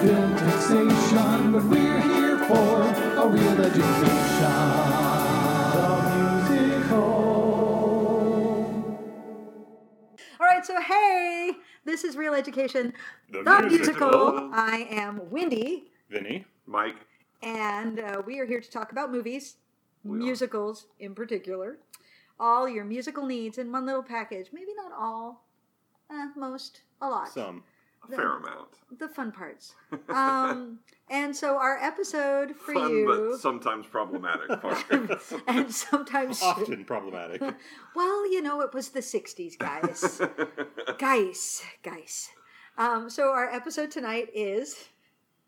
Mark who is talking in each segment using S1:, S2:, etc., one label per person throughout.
S1: film taxation, but we're here for a reel education. The musical.
S2: All right, so hey, this is Reel Education,
S3: The
S2: the,
S3: musical.
S2: musical. I am Windy,
S3: Vinnie.
S4: Mike,
S2: and uh, we are here to talk about movies, musicals in particular, all your musical needs in one little package. Maybe not all, uh, most, a lot.
S3: Some.
S4: A fair amount.
S2: the fun parts. Um, and so our episode for
S4: Fun,
S2: you,
S4: but sometimes problematic part.
S2: and sometimes,
S3: Often problematic.
S2: well, you know, it was the '60s, guys, guys, guys. Um, so our episode tonight is.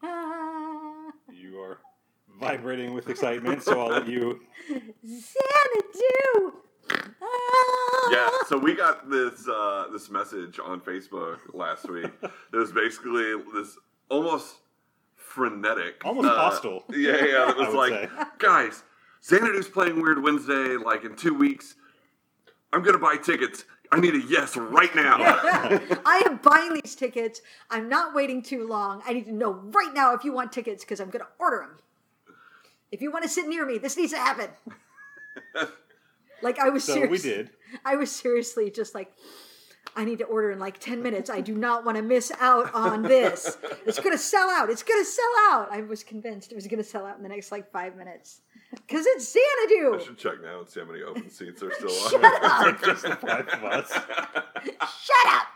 S2: Ah,
S3: You are vibrating with excitement, so I'll let you.
S2: Xanadu. Ah.
S4: yeah, so we got this uh, this message on Facebook last week. It was basically this almost frenetic,
S3: Almost
S4: uh,
S3: hostile.
S4: Yeah, yeah. It was like,
S3: say.
S4: guys, Xanadu's playing Weird Wednesday like in two weeks. I'm gonna buy tickets. I need a yes right now.
S2: I am buying these tickets. I'm not waiting too long. I need to know right now if you want tickets because I'm going to order them. If you want to sit near me, this needs to happen. like I was
S3: So
S2: serious.
S3: we did.
S2: I was seriously just like, I need to order in like 10 minutes. I do not want to miss out on this. It's going to sell out. It's going to sell out. I was convinced it was going to sell out in the next like five minutes because it's Xanadu.
S4: I
S2: Xanadu.
S4: should check now and see how many open seats are still
S2: Shut
S4: on.
S2: up.
S3: Just the five of us.
S2: Shut up.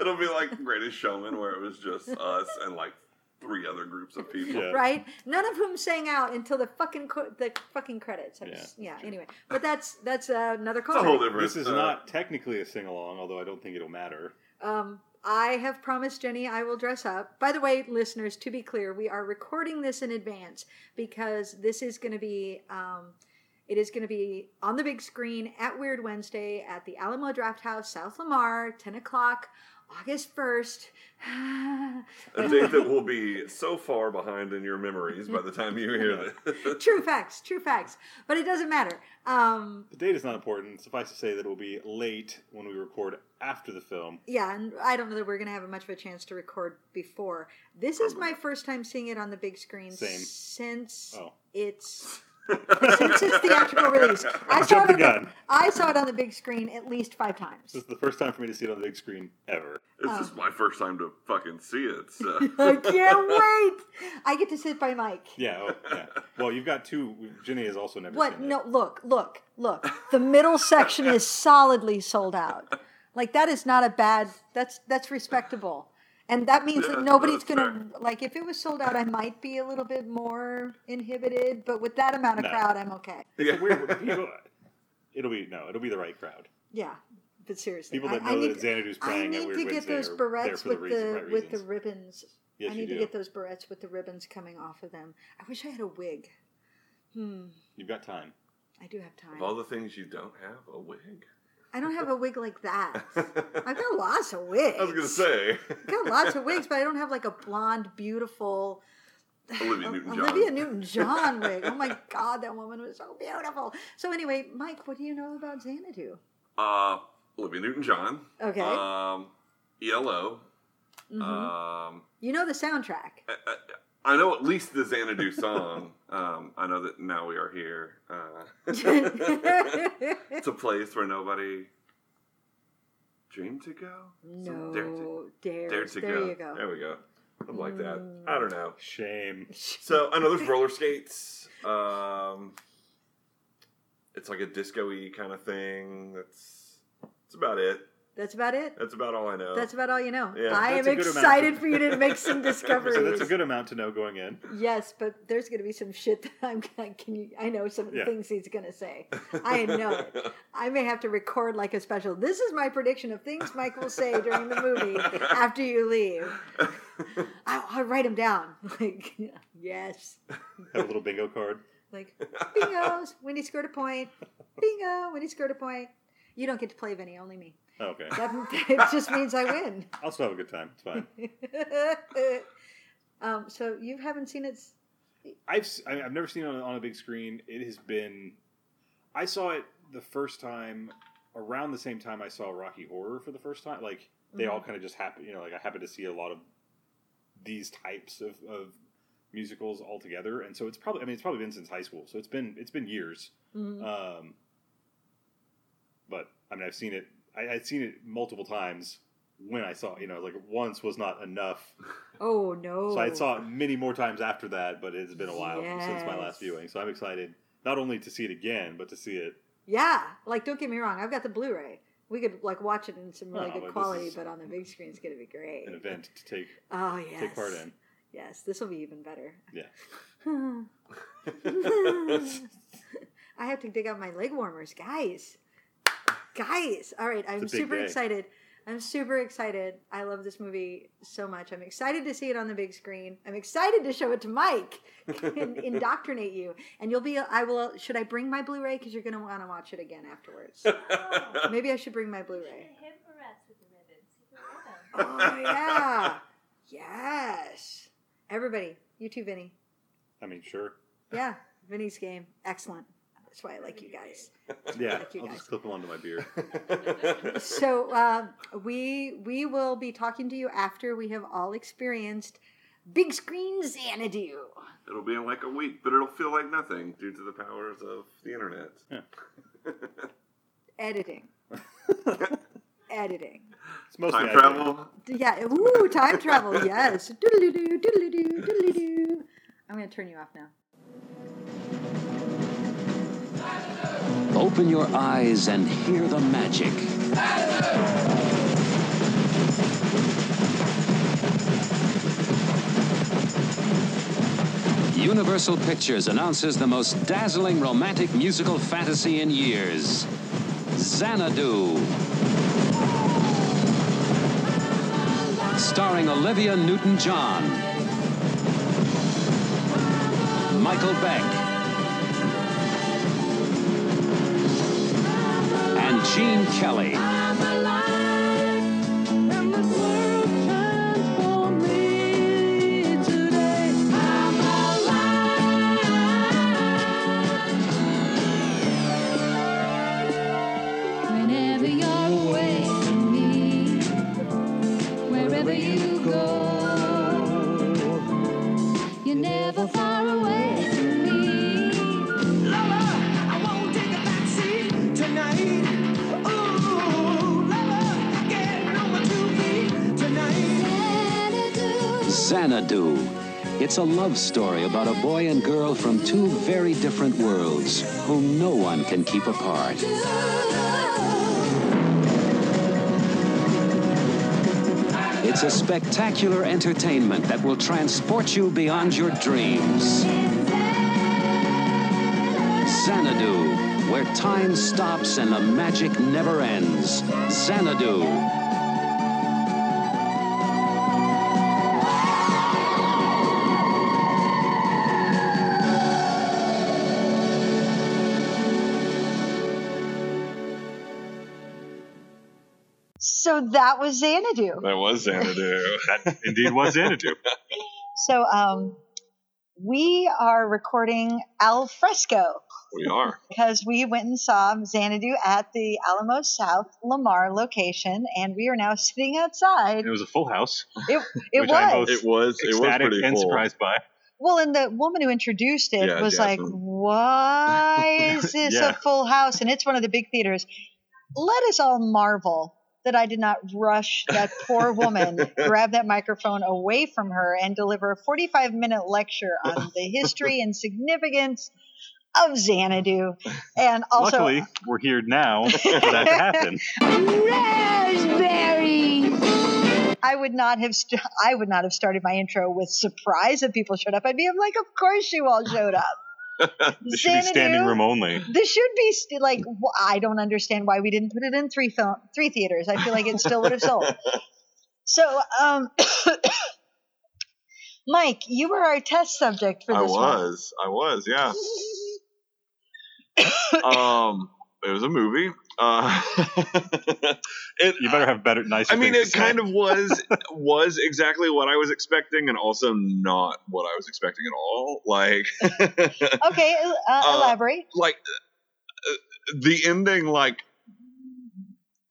S4: It'll be like Greatest Showman, where it was just us and like three other groups of people.
S3: Yeah.
S2: right? None of whom sang out until the fucking co- the fucking credits. I'm
S3: Yeah,
S2: just- yeah. Anyway, but that's that's uh, another
S4: It's a whole different.
S3: This is
S4: uh,
S3: not technically a sing along, although I don't think it'll matter.
S2: Um, I have promised Jenny I will dress up. By the way, listeners, to be clear, we are recording this in advance because this is going to be. Um, it is going to be on the big screen at Weird Wednesday at the Alamo Drafthouse, South Lamar, 10 o'clock, August 1st.
S4: a date that will be so far behind in your memories by the time you hear this.
S2: true facts, true facts. But it doesn't matter. Um,
S3: The date is not important. Suffice to say that it will be late when we record after the film.
S2: Yeah, and I don't know that we're going to have much of a chance to record before. This is my first time seeing it on the big screen
S3: Same.
S2: since
S3: Oh.
S2: its since its theatrical release. I saw, it
S3: the
S2: on the. I saw it on the big screen at least five times.
S3: This is the first time for me to see it on the big screen ever.
S4: This is oh. my first time to fucking see it. So.
S2: I can't wait. I get to sit by Mike.
S3: Yeah, oh, yeah. Well, you've got two. Jenny has also never
S2: What?
S3: seen
S2: No, look, look, look. The middle section is solidly sold out. Like that is not a bad. That's that's respectable. And that means
S4: Yeah,
S2: that nobody's gonna like. If it was sold out, I might be a little bit more inhibited. But with that amount of
S3: No.
S2: crowd, I'm okay.
S3: It's a weird. People, it'll be no. It'll be the right crowd.
S2: Yeah, but seriously,
S3: People that
S2: I, I
S3: know
S2: need,
S3: that Xanadu's
S2: I
S3: playing at
S2: need
S3: Weird
S2: to get those
S3: are
S2: barrettes
S3: for the
S2: with
S3: reason-
S2: the
S3: right
S2: with the ribbons.
S3: Yes,
S2: I
S3: you
S2: need to
S3: do.
S2: get those barrettes with the ribbons coming off of them. I wish I had a wig. Hmm,
S3: You've got time.
S2: I do have time.
S4: Of all the things you don't have, a wig.
S2: I don't have a wig like that. I've got lots of wigs.
S4: I was gonna say.
S2: I've got lots of wigs, but I don't have like a blonde, beautiful
S4: Olivia Newton-John.
S2: Olivia Newton-John wig. Oh my God, that woman was so beautiful. So anyway, Mike, what do you know about Xanadu?
S4: Uh, Olivia Newton-John.
S2: Okay,
S4: Um, ELO.
S2: Mhm.
S4: Um,
S2: you know the soundtrack.
S4: I, I, I know at least the Xanadu song. Um, I know that now we are here. Uh, it's a place where nobody dreamed to go.
S2: no,
S4: Dare to,
S2: dares.
S4: dare to
S2: there
S4: go.
S2: you go.
S4: There we go. Something like that. I don't know.
S3: Shame.
S4: So I know there's roller skates. Um, it's like a disco-y kind of thing. That's that's about it.
S2: That's about it.
S4: That's about all I know.
S2: That's about all you know.
S4: Yeah,
S2: I am
S3: a good amount.
S2: excited for you to make some discoveries.
S3: So that's a good amount to know going in.
S2: Yes, but there's going to be some shit that I'm gonna. Can you? I know some of the
S3: Yeah.
S2: things he's going to say. I know it. I may have to record like a special. This is my prediction of things Mike will say during the movie after you leave. I, I'll write them down. Like yes,
S3: Have a little bingo card.
S2: like bingos. Windy scored a point. Bingo. Windy scored a point. You don't get to play Vinnie. Only me.
S3: Oh, okay.
S2: That it just means I win.
S3: I'll still have a good time. It's fine.
S2: um, so you haven't seen it.
S3: I've I've never seen it on, on a big screen. It has been. I saw it the first time around the same time I saw Rocky Horror for the first time. Like they all kind of just happen. You know, like I happen to see a lot of these types of, of musicals altogether, and so it's probably I mean it's probably been since high school, so it's been it's been years.
S2: Mhm.
S3: Um, but I mean I've seen it I, I'd seen it multiple times when I saw it, you know like once was not enough,
S2: oh no!
S3: so I saw it many more times after that. But it's been a while since my last viewing, so I'm excited not only to see it again, but to see it.
S2: Yeah, like don't get me wrong, I've got the Blu-ray. We could like watch it in some really
S3: Oh,
S2: good quality, but on the big screen, it's gonna be great.
S3: An event to take
S2: Oh yes,
S3: take part in.
S2: Yes, this will be even better.
S3: Yeah.
S2: I have to dig out my leg warmers, guys. Guys, all right, I'm
S3: It's a big
S2: super
S3: day.
S2: excited. I'm super excited. I love this movie so much. I'm excited to see it on the big screen. I'm excited to show it to Mike and indoctrinate you. And you'll be. I will. Should I bring my Blu-ray? Because you're going to want to watch it again afterwards. Maybe I should bring my Blu-ray.
S5: Him arrest with the ribbons.
S2: Oh yeah, yes. Everybody, you too, Vinnie.
S3: I mean, sure.
S2: Yeah, Vinnie's game, excellent. That's why I like you guys.
S3: Yeah,
S2: Thank you,
S3: I'll
S2: guys.
S3: just clip them onto my beard.
S2: So uh, we we will be talking to you after we have all experienced big screen Xanadu.
S6: It'll be in like a week, but it'll feel like nothing due to the powers of the internet.
S2: Editing, editing.
S3: It's mostly
S6: Time
S3: editing.
S6: travel.
S2: Yeah, ooh, time travel. Yes. I'm gonna turn you off now.
S7: Open your eyes and hear the magic. Universal Pictures announces the most dazzling romantic musical fantasy in years Xanadu. Starring Olivia Newton John, Michael Beck, Gene Kelly. It's a love story about a boy and girl from two very different worlds whom no one can keep apart. It's a spectacular entertainment that will transport you beyond your dreams. Xanadu, where time stops and the magic never ends. Xanadu.
S2: So that was Xanadu.
S4: That was Xanadu.
S8: That indeed was Xanadu.
S2: So um, we are recording al fresco
S4: we are.
S2: because we went and saw Xanadu at the Alamo South Lamar location, and we are now sitting outside.
S8: It was a full house.
S2: It, it was.
S4: It was. It was
S8: Ecstatic
S4: pretty
S8: and
S4: cool.
S8: surprised by.
S2: Well, and the woman who introduced it
S4: Yeah,
S2: was like,
S4: Jasmine.
S2: "Why is this
S8: Yeah.
S2: a full house?" And it's one of the big theaters. Let us all marvel that I did not rush that poor woman, grab that microphone away from her, and deliver a 45 minute lecture on the history and significance of Xanadu. And also,
S8: Luckily, we're here now for that to happen.
S9: Raspberry.
S2: I would not have st- I would not have started my intro with surprise that people showed up. I'd be like, "Of course you all showed up."
S8: This should be standing room only.
S2: This should be st- like I don't understand why we didn't put it in three film three theaters. I feel like it still would have sold. So, um, Mike, you were our test subject for this.
S4: I was. I was. Yeah. um, it was a movie. Uh, it,
S8: You better have better, nicer.
S4: I mean, it kind of was was exactly what I was expecting, and also not what I was expecting at all. Like.
S2: Okay, uh,
S4: Uh,
S2: elaborate.
S4: like uh, the ending, like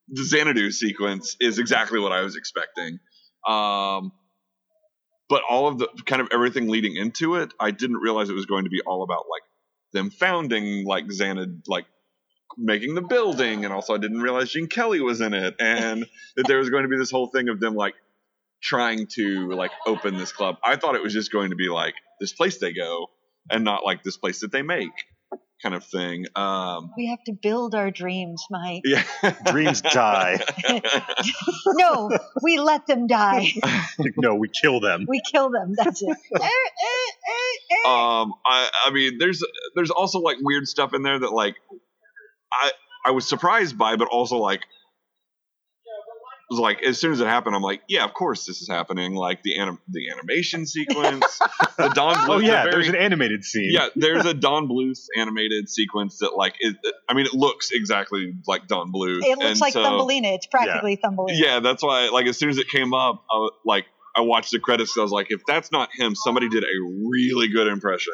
S4: the Xanadu sequence, is exactly what I was expecting. Um, but all of the kind of everything leading into it, I didn't realize it was going to be all about like them founding like Xanad, like making the building, and also I didn't realize Gene Kelly was in it, and that there was going to be this whole thing of them like trying to like open this club. I thought it was just going to be like this place they go, and not like this place that they make, kind of thing. Um,
S2: We have to build our dreams, Mike.
S4: yeah,
S3: Dreams die.
S2: No, we let them die.
S3: no, we kill them.
S2: We kill them. That's it. Eh, eh, eh,
S4: um i i mean there's there's also like weird stuff in there that like i i was surprised by but also like was like as soon as it happened i'm like yeah of course this is happening like the anim- the animation sequence the don bluth
S3: Oh yeah,
S4: very-
S3: there's an animated scene.
S4: yeah there's a don bluth animated sequence that like is i mean it looks exactly like don bluth
S2: it looks
S4: and
S2: like
S4: so-
S2: Thumbelina. It's practically Thumbelina.
S4: yeah that's why like as soon as it came up I was, like i watched the credits i was like if that's not him somebody did a really good impression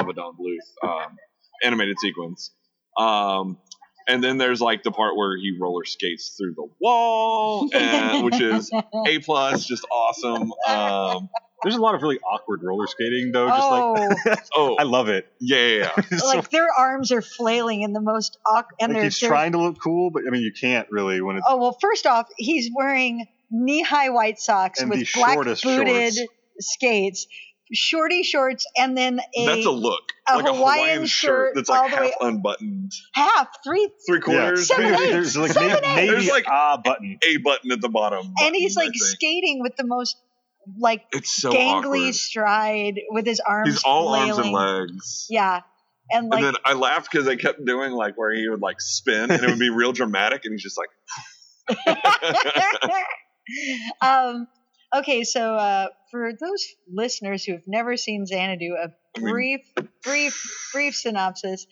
S4: of, of a don bluth um, animated sequence um, and then there's like the part where he roller skates through the wall and, which is a plus just awesome um,
S3: There's a lot of really awkward roller skating though. Just
S2: Oh,
S3: like
S4: oh
S3: I love it.
S4: yeah yeah, yeah.
S3: It's so-
S2: like their arms are flailing in the most awkward. And
S3: like
S2: they're,
S3: he's
S2: they're-
S3: trying to look cool, but I mean you can't really when it's
S2: Oh well, first off, he's wearing knee-high white socks with black booted
S3: shorts.
S2: skates, shorty shorts, and then a,
S4: that's a look
S2: a
S4: like a
S2: Hawaiian
S4: hawaiian shirt
S2: shirt
S4: that's
S2: all
S4: like
S2: the
S4: half
S2: way-
S4: unbuttoned
S2: half three,
S4: three
S3: yeah.
S4: quarters
S2: Seven
S3: Maybe
S2: eighths,
S3: there's like
S2: seven
S3: maybe, maybe
S4: There's like-
S3: a button.
S4: a button at the bottom
S2: and he's like skating with the most like
S4: it's so
S2: gangly
S4: awkward.
S2: stride with his arms.
S4: He's all arms and legs.
S2: Yeah, and like
S4: and then I laughed because they kept doing like where he would like spin and it would be real dramatic, and he's just like,
S2: um, okay, so uh, for those listeners who have never seen Xanadu, a brief, brief, brief synopsis.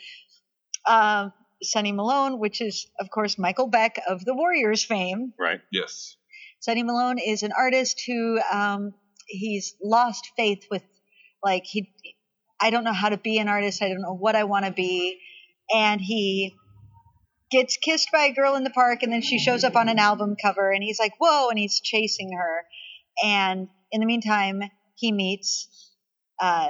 S2: Um, Sonny Malone, which is of course Michael Beck of the Warriors fame.
S3: Right.
S4: yes,
S2: Sonny Malone is an artist who um, he's lost faith with, like he, I don't know how to be an artist. I don't know what I want to be, and he gets kissed by a girl in the park, and then she shows up on an album cover, and he's like, "Whoa!" and he's chasing her, and in the meantime, he meets uh,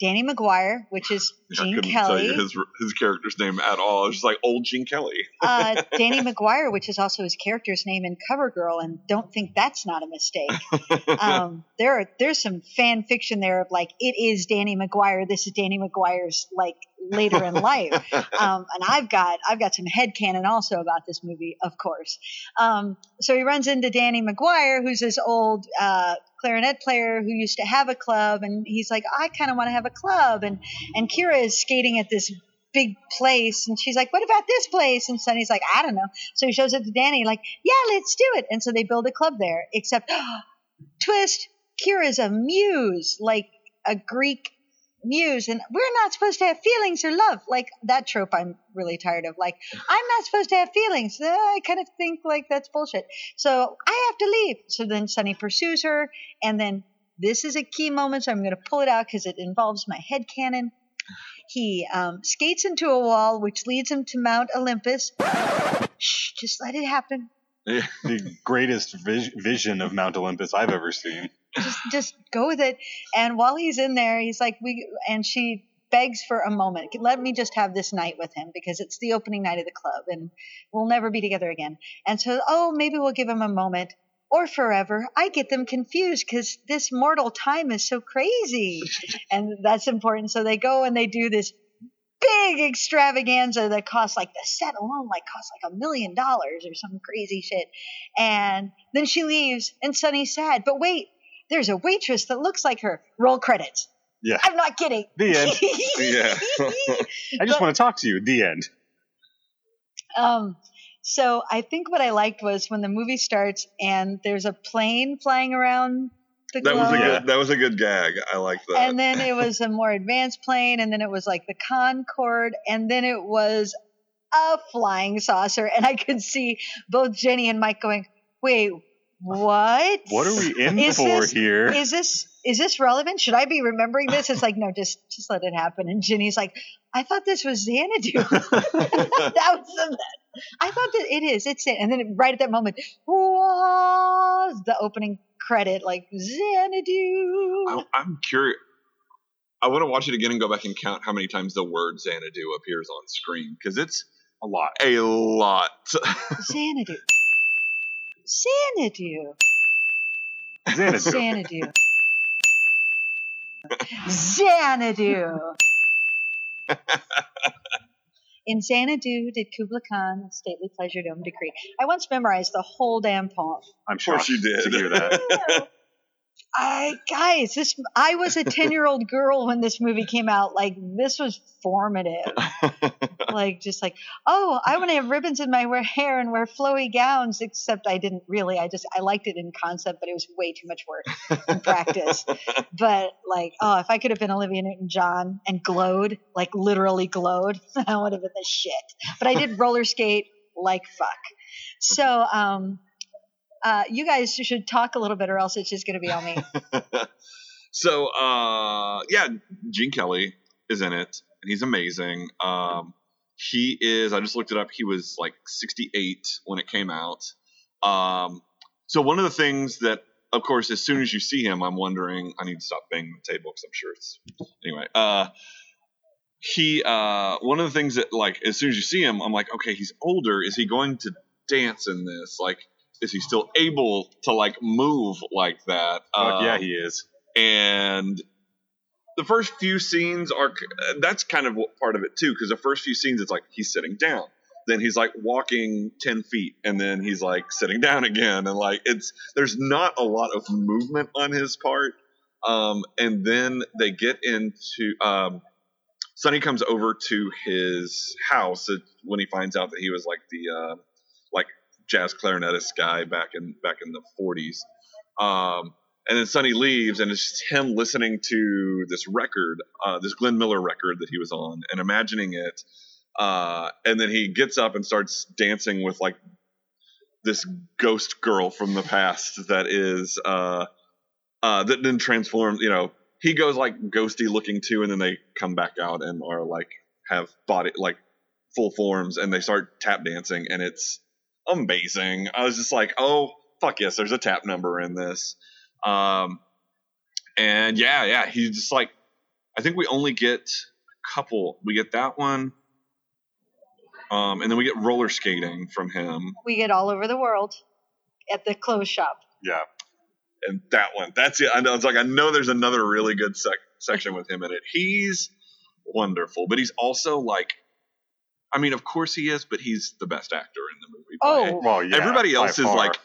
S2: Danny McGuire, which is
S4: I
S2: Gene
S4: couldn't tell
S2: Kelly.
S4: you his his character's name at all. It's just like old Gene Kelly.
S2: uh, Danny McGuire, which is also his character's name in Cover Girl, and don't think that's not a mistake. Um, there are there's some fan fiction there of like it is Danny McGuire. This is Danny McGuire's like later in life, um, and I've got I've got some headcanon also about this movie, of course. Um, so he runs into Danny McGuire, who's this old uh, clarinet player who used to have a club, and he's like, I kind of want to have a club, and and Kira is skating at this big place and she's like what about this place? And sonny's like i don't know. So he shows it to danny like yeah let's do it. And so they build a club there except twist kira's a muse like a greek muse and we're not supposed to have feelings or love like that trope i'm really tired of like i'm not supposed to have feelings i kind of think like that's bullshit. So i have to leave. So then sonny pursues her and then this is a key moment so i'm going to pull it out because it involves my headcanon he um, skates into a wall, which leads him to Mount Olympus. Shh, just let it happen.
S3: The greatest vis- vision of Mount Olympus I've ever seen.
S2: Just, just go with it. And while he's in there, he's like, "We." And she begs for a moment. Let me just have this night with him because it's the opening night of the club, and we'll never be together again. And so, oh, maybe we'll give him a moment. Or forever. I get them confused because this mortal time is so crazy. and that's important. So they go and they do this big extravaganza that costs like the set alone like costs like a million dollars or some crazy shit. And then she leaves and Sonny's sad. But wait, there's a waitress that looks like her. Roll credits.
S3: Yeah.
S2: I'm not kidding.
S3: The end.
S4: Yeah.
S3: I just
S2: But-
S3: want to talk to you. The end.
S2: Um, so I think what I liked was when the movie starts and there's a plane flying around the
S4: That was a good. That was a good gag. I like that.
S2: and then it was a more advanced plane, and then it was like the Concorde, and then it was a flying saucer, and I could see both Jenny and Mike going, "Wait, what?
S3: What are we in
S2: Is
S3: for
S2: this-
S3: here?
S2: Is this is this relevant? Should I be remembering this?" It's like, no, just just let it happen. And Jenny's like, "I thought this was Xanadu." that was the, I thought that it is. It's it. And then right at that moment, was the opening credit, like Xanadu.
S4: I, I'm curious. I want to watch it again and go back and count how many times the word Xanadu appears on screen because it's
S3: A lot.
S4: a lot.
S2: Xanadu. Xanadu.
S3: Xanadu.
S2: Xanadu. Xanadu. In Xanadu did Kubla Khan a stately pleasure dome decree. I once memorized the whole damn poem.
S3: I'm
S4: sure course
S3: shocked
S4: you did.
S3: to hear that.
S2: I guys, this I was a ten year old girl when this movie came out. Like this was formative. like just like, oh, I want to have ribbons in my hair and wear flowy gowns. Except I didn't really. I just I liked it in concept, but it was way too much work in practice. But like, oh, if I could have been Olivia Newton John and glowed, like literally glowed, I would have been the shit. But I did roller skate like fuck. So, um, uh, you guys should talk a little bit, or else it's just going to be on me.
S4: so uh yeah gene kelly is in it and he's amazing. Um he is i just looked it up he was like 68 when it came out. Um so one of the things that of course as soon as you see him i'm wondering i need to stop banging the table because i'm sure it's anyway uh he uh one of the things that like as soon as you see him i'm like okay he's older. Is he going to dance in this? Like is he still able to like move like that?
S3: Fuck yeah,
S4: Um,
S3: he is.
S4: and the first few scenes are that's kind of what- part of it too because the first few scenes it's like he's sitting down. Then he's like walking 10 feet and then he's like sitting down again and like it's there's not a lot of movement on his part. Um, and then they get into um, sonny comes over to his house uh, when he finds out that he was like the uh, jazz clarinetist guy back in back in the 40s um, and then Sonny leaves, and it's just him listening to this record, uh, this Glenn Miller record that he was on, and imagining it. Uh, and then he gets up and starts dancing with like this ghost girl from the past that is uh, uh, that then transforms. You know, he goes like ghosty looking too, and then they come back out and are like have body like full forms, and they start tap dancing, and it's amazing. I was just like, oh fuck yes, there's a tap number in this. Um, and yeah, yeah, he's just like, I think we only get a couple. We get that one, um, and then we get roller skating from him,
S2: we get all over the world at the clothes shop.
S3: Yeah.
S4: and that one. That's it. I know. It's like I know there's another really good sec- section with him in it. He's wonderful, but he's also like, I mean, of course he is, but he's the best actor in the movie. by-
S2: Oh,
S3: Well, yeah.
S4: everybody
S3: by
S4: else is
S3: far.
S4: like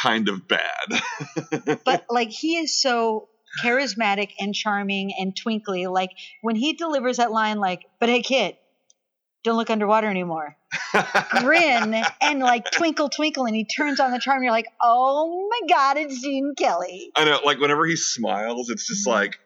S4: kind of bad.
S2: but like he is so charismatic and charming and twinkly. Like when he delivers that line, like, "But hey, kid, don't look underwater anymore." Grin and like twinkle, twinkle, and he turns on the charm. And you're like, "Oh my God, it's Gene Kelly."
S4: I know, like whenever he smiles, it's just like,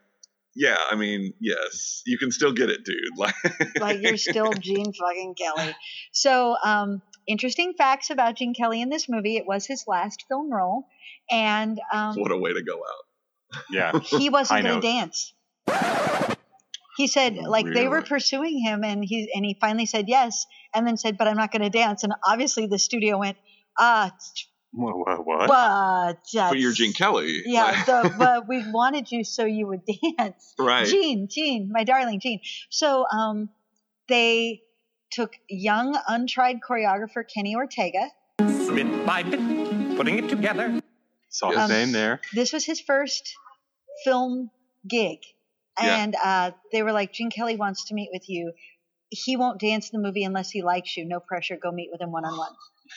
S4: yeah, I mean, yes, you can still get it, dude. Like,
S2: like you're still Gene fucking Kelly. So, um, interesting facts about Gene Kelly in this movie. It was his last film role, and um,
S4: what a way to go out.
S3: yeah.
S2: he wasn't going to dance. He said, like they were pursuing him, and he and he finally said yes, and then said, "But I'm not going to dance." And obviously, the studio went, "Ah,
S3: What? What? what?
S2: but
S4: But you're Gene Kelly.
S2: Yeah,
S4: Like-
S2: the, but we wanted you so you would dance.
S4: right.
S2: Gene, Gene, my darling Gene. So um, they took young, untried choreographer Kenny Ortega.
S5: bit by bit, putting it together.
S3: Saw his
S2: Um,
S3: name there.
S2: This was his first film gig.
S4: Yeah.
S2: And uh, they were like, Gene Kelly wants to meet with you. He won't dance in the movie unless he likes you. No pressure. Go meet with him one on one.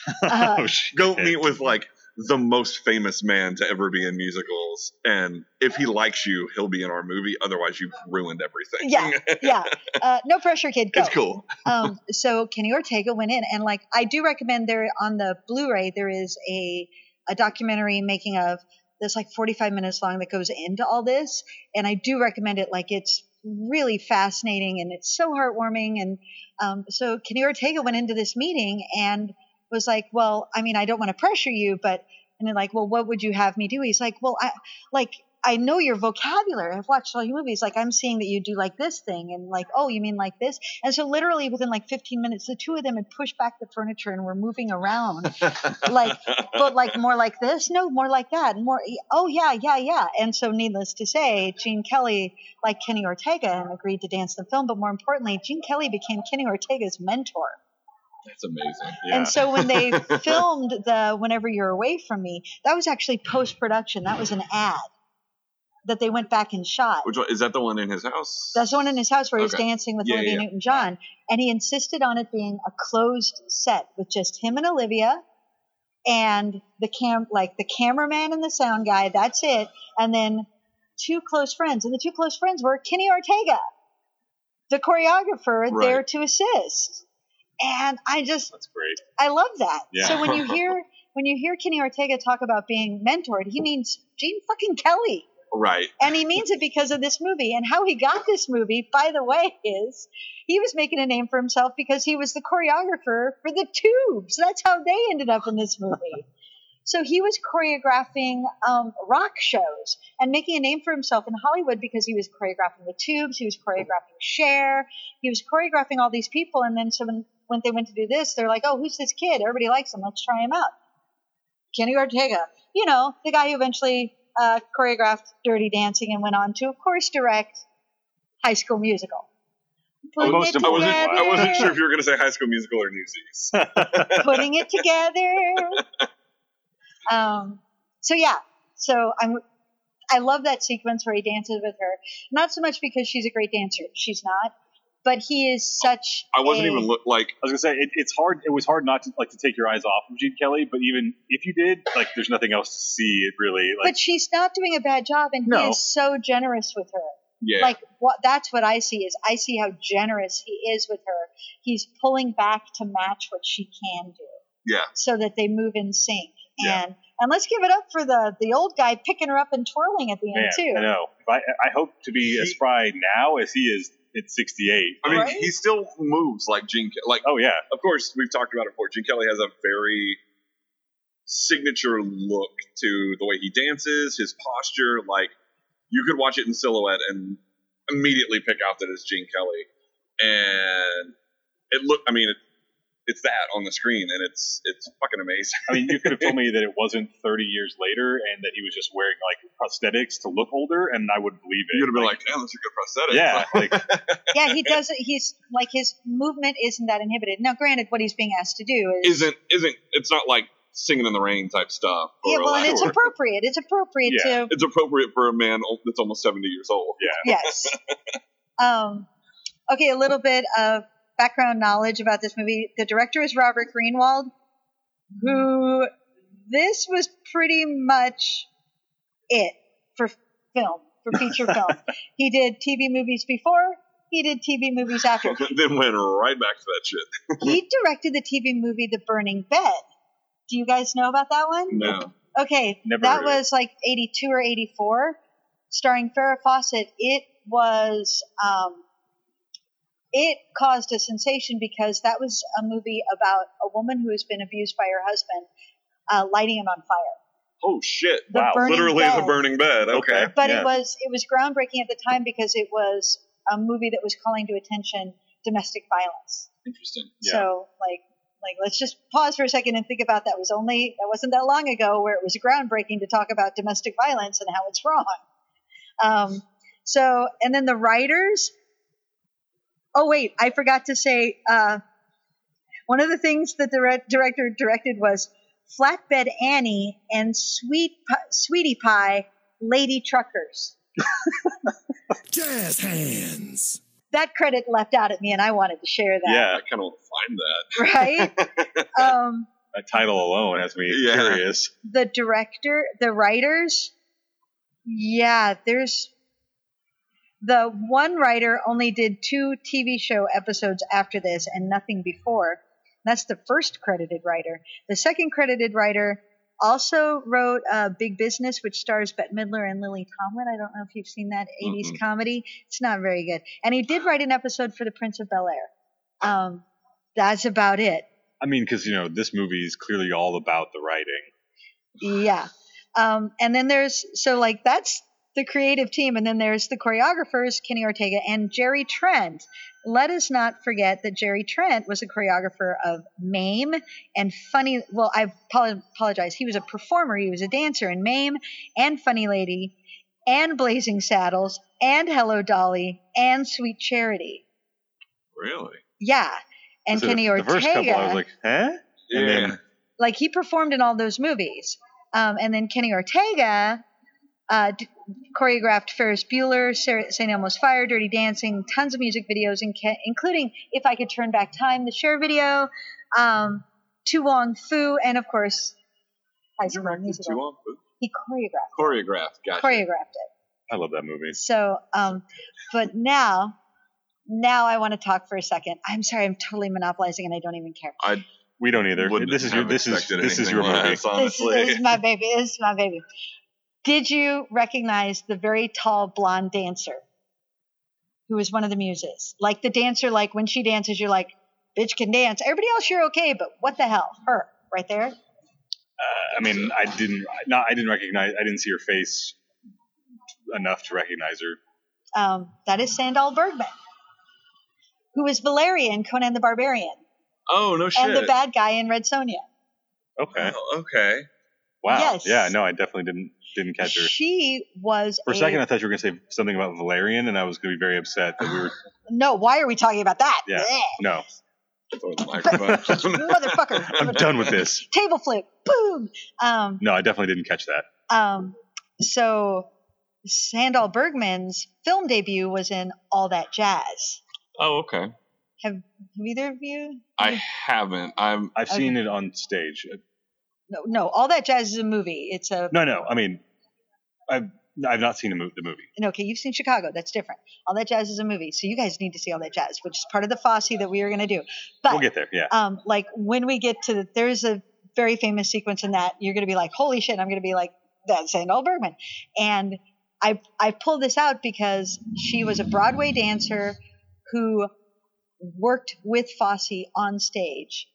S2: Uh,
S3: oh, shit.
S4: Go meet with like the most famous man to ever be in musicals, and if he likes you, he'll be in our movie. Otherwise, you've ruined everything.
S2: Yeah, yeah. Uh, no pressure, kid. Go.
S4: it's cool.
S2: um, so Kenny Ortega went in, and like I do recommend there on the Blu-ray there is a a documentary making of that's like 45 minutes long that goes into all this, and I do recommend it. Like it's really fascinating and it's so heartwarming. And um, so Kenny Ortega went into this meeting and was like, "Well, I mean, I don't want to pressure you, but." And they're like, "Well, what would you have me do?" He's like, "Well, I like." I know your vocabulary. I've watched all your movies. Like I'm seeing that you do like this thing and like, oh, you mean like this? And so literally within like 15 minutes, the two of them had pushed back the furniture and were moving around. like, but like more like this? No, more like that. More, oh yeah, yeah, yeah. And so needless to say, Gene Kelly, like Kenny Ortega, and agreed to dance in the film. But more importantly, Gene Kelly became Kenny Ortega's mentor.
S4: That's amazing. Yeah.
S2: And so when they filmed the Whenever You're Away From Me, that was actually post production. That was an ad that they went back and shot.
S4: Which one is that? The one in his house?
S2: That's the one in his house where he was dancing with
S4: Yeah,
S2: Olivia
S4: yeah.
S2: Newton John. And he insisted on it being a closed set with just him and Olivia and the cam like the cameraman and the sound guy, that's it. And then two close friends. And the two close friends were Kenny Ortega, the choreographer
S4: Right.
S2: there to assist. And I just
S4: That's great.
S2: I love that.
S4: Yeah.
S2: So when you hear when you hear Kenny Ortega talk about being mentored, he means Gene fucking Kelly.
S4: Right.
S2: And he means it because of this movie. And how he got this movie, by the way, is he was making a name for himself because he was the choreographer for the Tubes. That's how they ended up in this movie. so he was choreographing um, rock shows and making a name for himself in Hollywood because he was choreographing the Tubes, he was choreographing Cher, he was choreographing all these people. And then so when, when they went to do this, they're like, "Oh, who's this kid? Everybody likes him. Let's try him out." Kenny Ortega, you know, the guy who eventually uh, choreographed Dirty Dancing and went on to, of course, direct High School Musical. Putting
S4: I wasn't. I wasn't sure if you were going to say High School Musical or Newsies.
S2: putting it together. Um, so yeah, so I'm. I love that sequence where he dances with her. Not so much because she's a great dancer; she's not. But he is such.
S4: I wasn't
S2: a-
S4: even look like.
S3: I was gonna say it, it's hard. It was hard not to like to take your eyes off of Gene Kelly, but even if you did, like, there's nothing else to see. It really like
S2: but she's not doing a bad job, and he is so generous with her.
S4: Yeah.
S2: Like what? That's what I see is I see how generous he is with her. He's pulling back to match what she can do,
S4: yeah.
S2: so that they move in sync.
S4: Yeah.
S2: And and let's give it up for the the old guy picking her up and twirling at the end
S3: man,
S2: too.
S3: I know. I I hope to be as spry now as he is at 68.
S4: I mean,
S2: Right?
S4: he still moves like Gene. Ke- Like,
S3: Oh yeah,
S4: of course, we've talked about it before. Gene Kelly has a very signature look to the way he dances, his posture. Like, you could watch it in silhouette and immediately pick out that it's Gene Kelly. And it looked. I mean, it, it's that on the screen, and it's it's fucking amazing.
S3: I mean, you could have told me that it wasn't 30 years later and that he was just wearing like prosthetics to look older, and I would believe it.
S4: You'd have been like, "Damn, that's a good prosthetic."
S3: yeah, like
S2: yeah, he does it. He's like his movement isn't that inhibited. Now, granted, what he's being asked to do is
S4: isn't isn't it's not like singing in the rain type stuff.
S2: yeah, well, and
S4: like-
S2: it's appropriate. It's appropriate
S3: Yeah.
S2: to
S4: it's appropriate for a man that's almost 70 years old.
S3: yeah.
S2: yes. um, okay, a little bit of background knowledge about this movie. The director is Robert Greenwald, who this was pretty much it for film, for feature film. He did TV movies before. He did TV movies after.
S4: then went right back to that shit.
S2: He directed the TV movie The Burning Bed. Do you guys know about that one?
S4: No.
S2: Okay,
S3: Never
S2: that
S3: heard it.
S2: was like 82 or 84, starring Farrah Fawcett. It was, um, it caused a sensation because that was a movie about a woman who has been abused by her husband, uh, lighting him on fire.
S4: Oh shit!
S2: The
S3: Wow,
S4: Literally
S2: Bed.
S4: the burning bed. Okay.
S2: But
S3: Yeah.
S2: it was it was groundbreaking at the time because it was a movie that was calling to attention domestic violence.
S4: Interesting.
S3: Yeah.
S2: So like like let's just pause for a second and think about that was only that wasn't that long ago where it was groundbreaking to talk about domestic violence and how it's wrong. Um, so and then the writers. Oh wait, I forgot to say uh, one of the things that the re- director directed was Flatbed Annie and Sweet Pi- Sweetie Pie Lady Truckers.
S1: Jazz hands.
S2: That credit left out at me, and I wanted to share that.
S3: Yeah.
S4: I kind of want to find that.
S2: Right. um,
S3: That title alone has me
S4: Yeah.
S3: curious.
S2: the director, the writers, yeah, there's the one writer only did two TV show episodes after this and nothing before. That's the first credited writer. The second credited writer also wrote uh, Big Business, which stars Bette Midler and Lily Tomlin. I don't know if you've seen that 80s
S4: Mm-mm.
S2: comedy. It's not very good. And he did write an episode for The Prince of Bel Air. Um, that's about it.
S3: I mean, because you know this movie is clearly all about the writing.
S2: Yeah. Um, and then there's so like that's the creative team, and then there's the choreographers, Kenny Ortega and Jerry Trent. Let us not forget that Jerry Trent was a choreographer of MAME and Funny. Well, I apologize. He was a performer. He was a dancer in MAME and Funny Lady and Blazing Saddles and Hello Dolly and Sweet Charity.
S4: Really?
S2: Yeah. And
S3: So
S2: Kenny
S3: the,
S2: Ortega.
S3: the first couple, I was like, huh? And
S4: Yeah.
S3: then
S2: like he performed in all those movies. Um, and then Kenny Ortega uh, d- choreographed Ferris Bueller, St. Elmo's Fire, Dirty Dancing, tons of music videos, including If I Could Turn Back Time, the Cher video, um, To Wong Foo, and of course, High School Musical. He choreographed,
S4: Choreographed. Gotcha.
S2: choreographed it.
S3: I love that movie.
S2: So, um, but now, now I want to talk for a second. I'm sorry, I'm totally monopolizing, and I don't even care.
S4: I
S3: We don't either.
S4: wouldn't
S3: This is your
S4: have
S3: this is
S4: expected
S3: this is
S4: anything
S3: your movie.
S4: less,
S2: This, this is my baby. This is my baby. Did you recognize the very tall blonde dancer who was one of the muses? Like the dancer, like when she dances, you're like, bitch can dance. Everybody else, you're okay, but what the hell? Her, right there.
S3: Uh, I mean, I didn't not I didn't recognize I didn't see her face enough to recognize her.
S2: Um, that is Sandahl Bergman, who was Valeria in Conan the Barbarian
S4: oh no shit.
S2: and the bad guy in Red Sonja.
S3: Okay.
S4: Oh, okay.
S3: Wow.
S2: Yes.
S3: Yeah. No, I definitely didn't didn't catch her.
S2: She was
S3: For a second, I thought you were going to say something about Valerian, and I was going to be very upset that we were.
S2: no. Why are we talking about that?
S3: Yeah.
S2: Blech.
S3: No,
S4: Throw.
S2: Motherfucker.
S3: I'm done with this.
S2: Table flip. Boom. Um,
S3: No, I definitely didn't catch that.
S2: Um, so Sandahl Bergman's film debut was in All That Jazz.
S4: oh, okay.
S2: Have, have either of you?
S4: I haven't. I'm.
S3: I've seen it on stage.
S2: No, no. All That Jazz is a movie. It's a
S3: No, no. I mean, I've I've not seen mo- the movie.
S2: no, okay. You've seen Chicago. That's different. All That Jazz is a movie, so you guys need to see All That Jazz, which is part of the Fosse that we are going to do. But
S3: we'll get there. Yeah.
S2: um, like when we get to the, there's a very famous sequence in that you're going to be like, holy shit! I'm going to be like, that's Sandahl Bergman, and I I pulled this out because she was a Broadway dancer who worked with Fosse on stage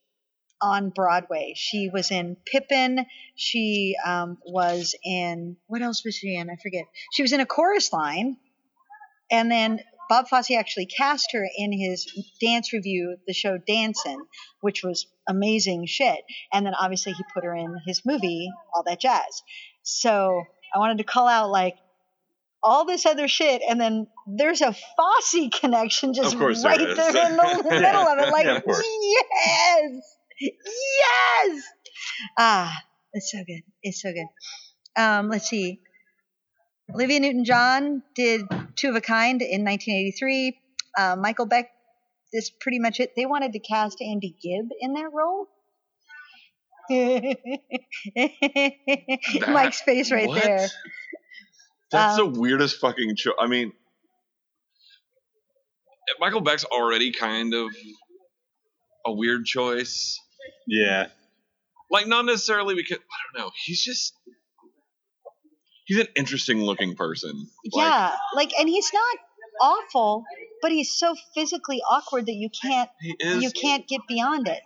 S2: on Broadway. She was in Pippin. She um, was in what else was she in? I forget. She was in a chorus line, and then Bob Fosse actually cast her in his dance revue, the show Dancin', which was amazing shit. And then obviously he put her in his movie, All That Jazz. So I wanted to call out like all this other shit, and then there's a Fosse connection just
S4: course there
S2: right there in the middle of it. Like,
S3: Yeah, of
S2: yes, yes. Ah, it's so good. It's so good. Um, let's see. Olivia Newton-John did Two of a Kind in 1983. Uh, Michael Beck is pretty much it. They wanted to cast Andy Gibb in that role. Mike's face right
S4: What?
S2: there.
S4: That's
S2: Um,
S4: the weirdest fucking choice. I mean, Michael Beck's already kind of a weird choice.
S3: Yeah.
S4: Like, not necessarily because I don't know. He's just he's an interesting looking person. Like,
S2: yeah, like, and he's not awful, but he's so physically awkward that you can't
S4: is,
S2: you can't get beyond it.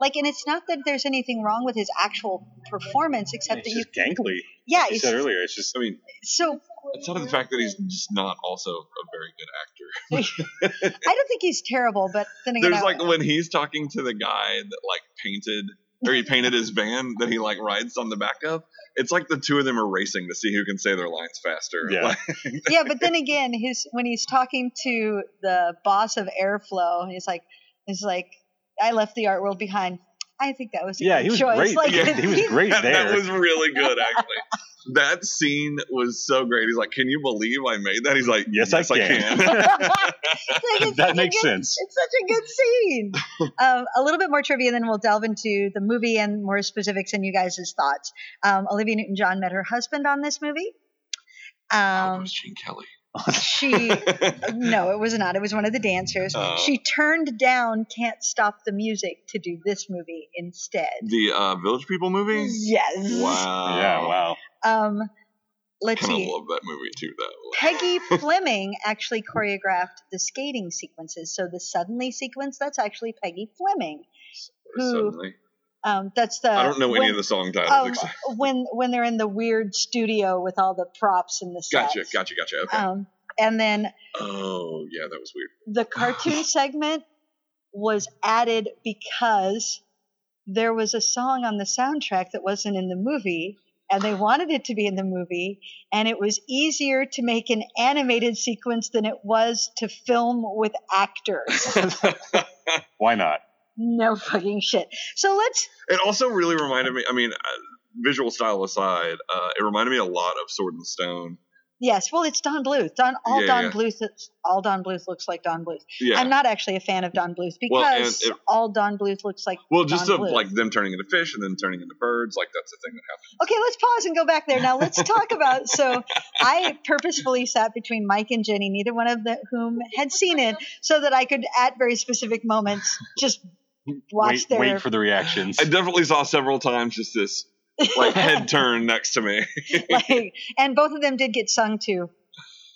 S2: Like, and it's not that there's anything wrong with his actual performance, except
S3: It's
S2: that you,
S3: just gangly.
S2: yeah,
S3: Like you said earlier, it's just
S4: I mean,
S2: so.
S4: Outside of the fact that he's just not also a very good actor.
S2: I don't think he's terrible, but then again,
S4: There's
S2: I-
S4: like when he's talking to the guy that like painted or he painted his van that he like rides on the back of. It's like the two of them are racing to see who can say their lines faster.
S3: Yeah.
S4: Like,
S2: yeah, but then again, his when he's talking to the boss of Airflow, he's like, he's like, I left the art world behind. I think that was a
S3: Yeah,
S2: good
S3: he was
S2: choice.
S3: great.
S2: Like,
S3: Yeah, he was great
S4: that, that was really good actually. that scene was so great. He's like, "Can you believe I made that?" He's like,
S3: Yes, I can."
S2: Like,
S3: that makes
S2: good-
S3: sense.
S2: It's such a good scene. um, a little bit more trivia, and then we'll delve into the movie and more specifics and you guys' thoughts. Um, Olivia Newton-John met her husband on this movie.
S4: It
S2: Um,
S4: was Gene Kelly.
S2: She no, it was not. It was one of the dancers.
S4: Oh.
S2: she turned down "Can't Stop the Music" to do this movie instead.
S4: The uh, Village People movie.
S2: Yes.
S4: Wow.
S3: Yeah, wow.
S2: Um, let's
S4: Kind of
S2: see.
S4: love that movie too, though.
S2: Peggy Fleming actually choreographed the skating sequences. So the suddenly sequence, that's actually Peggy Fleming. Who-
S4: Suddenly.
S2: Um, that's the
S4: I don't know any of the song titles.
S2: um, when when they're in the weird studio with all the props and the sets.
S4: gotcha, gotcha, gotcha. Okay.
S2: Um, and then
S4: oh, yeah, that was weird.
S2: the cartoon segment was added because there was a song on the soundtrack that wasn't in the movie and they wanted it to be in the movie and it was easier to make an animated sequence than it was to film with actors
S3: Why not?
S2: No fucking shit so let's
S4: It also really reminded me. I mean, uh, visual style aside, uh, it reminded me a lot of Sword and Stone.
S2: yes well it's don bluth don all
S4: Yeah,
S2: don
S4: yeah.
S2: bluth all don bluth looks like don bluth
S4: Yeah.
S2: i'm not actually a fan of don bluth because
S4: Well, it-
S2: all don bluth looks like
S4: Well, just
S2: Don
S4: of
S2: Bluth.
S4: like them turning into fish and then turning into birds, like that's the thing that happens.
S2: Okay, let's pause and go back there. Now let's talk about. So I purposefully sat between Mike and Jenny, neither one of the, whom had seen it, so that I could, at very specific moments, just watch
S3: Wait,
S2: their.
S3: wait for the reactions.
S4: I definitely saw several times just this like head turn next to me.
S2: like, and both of them did get sung to,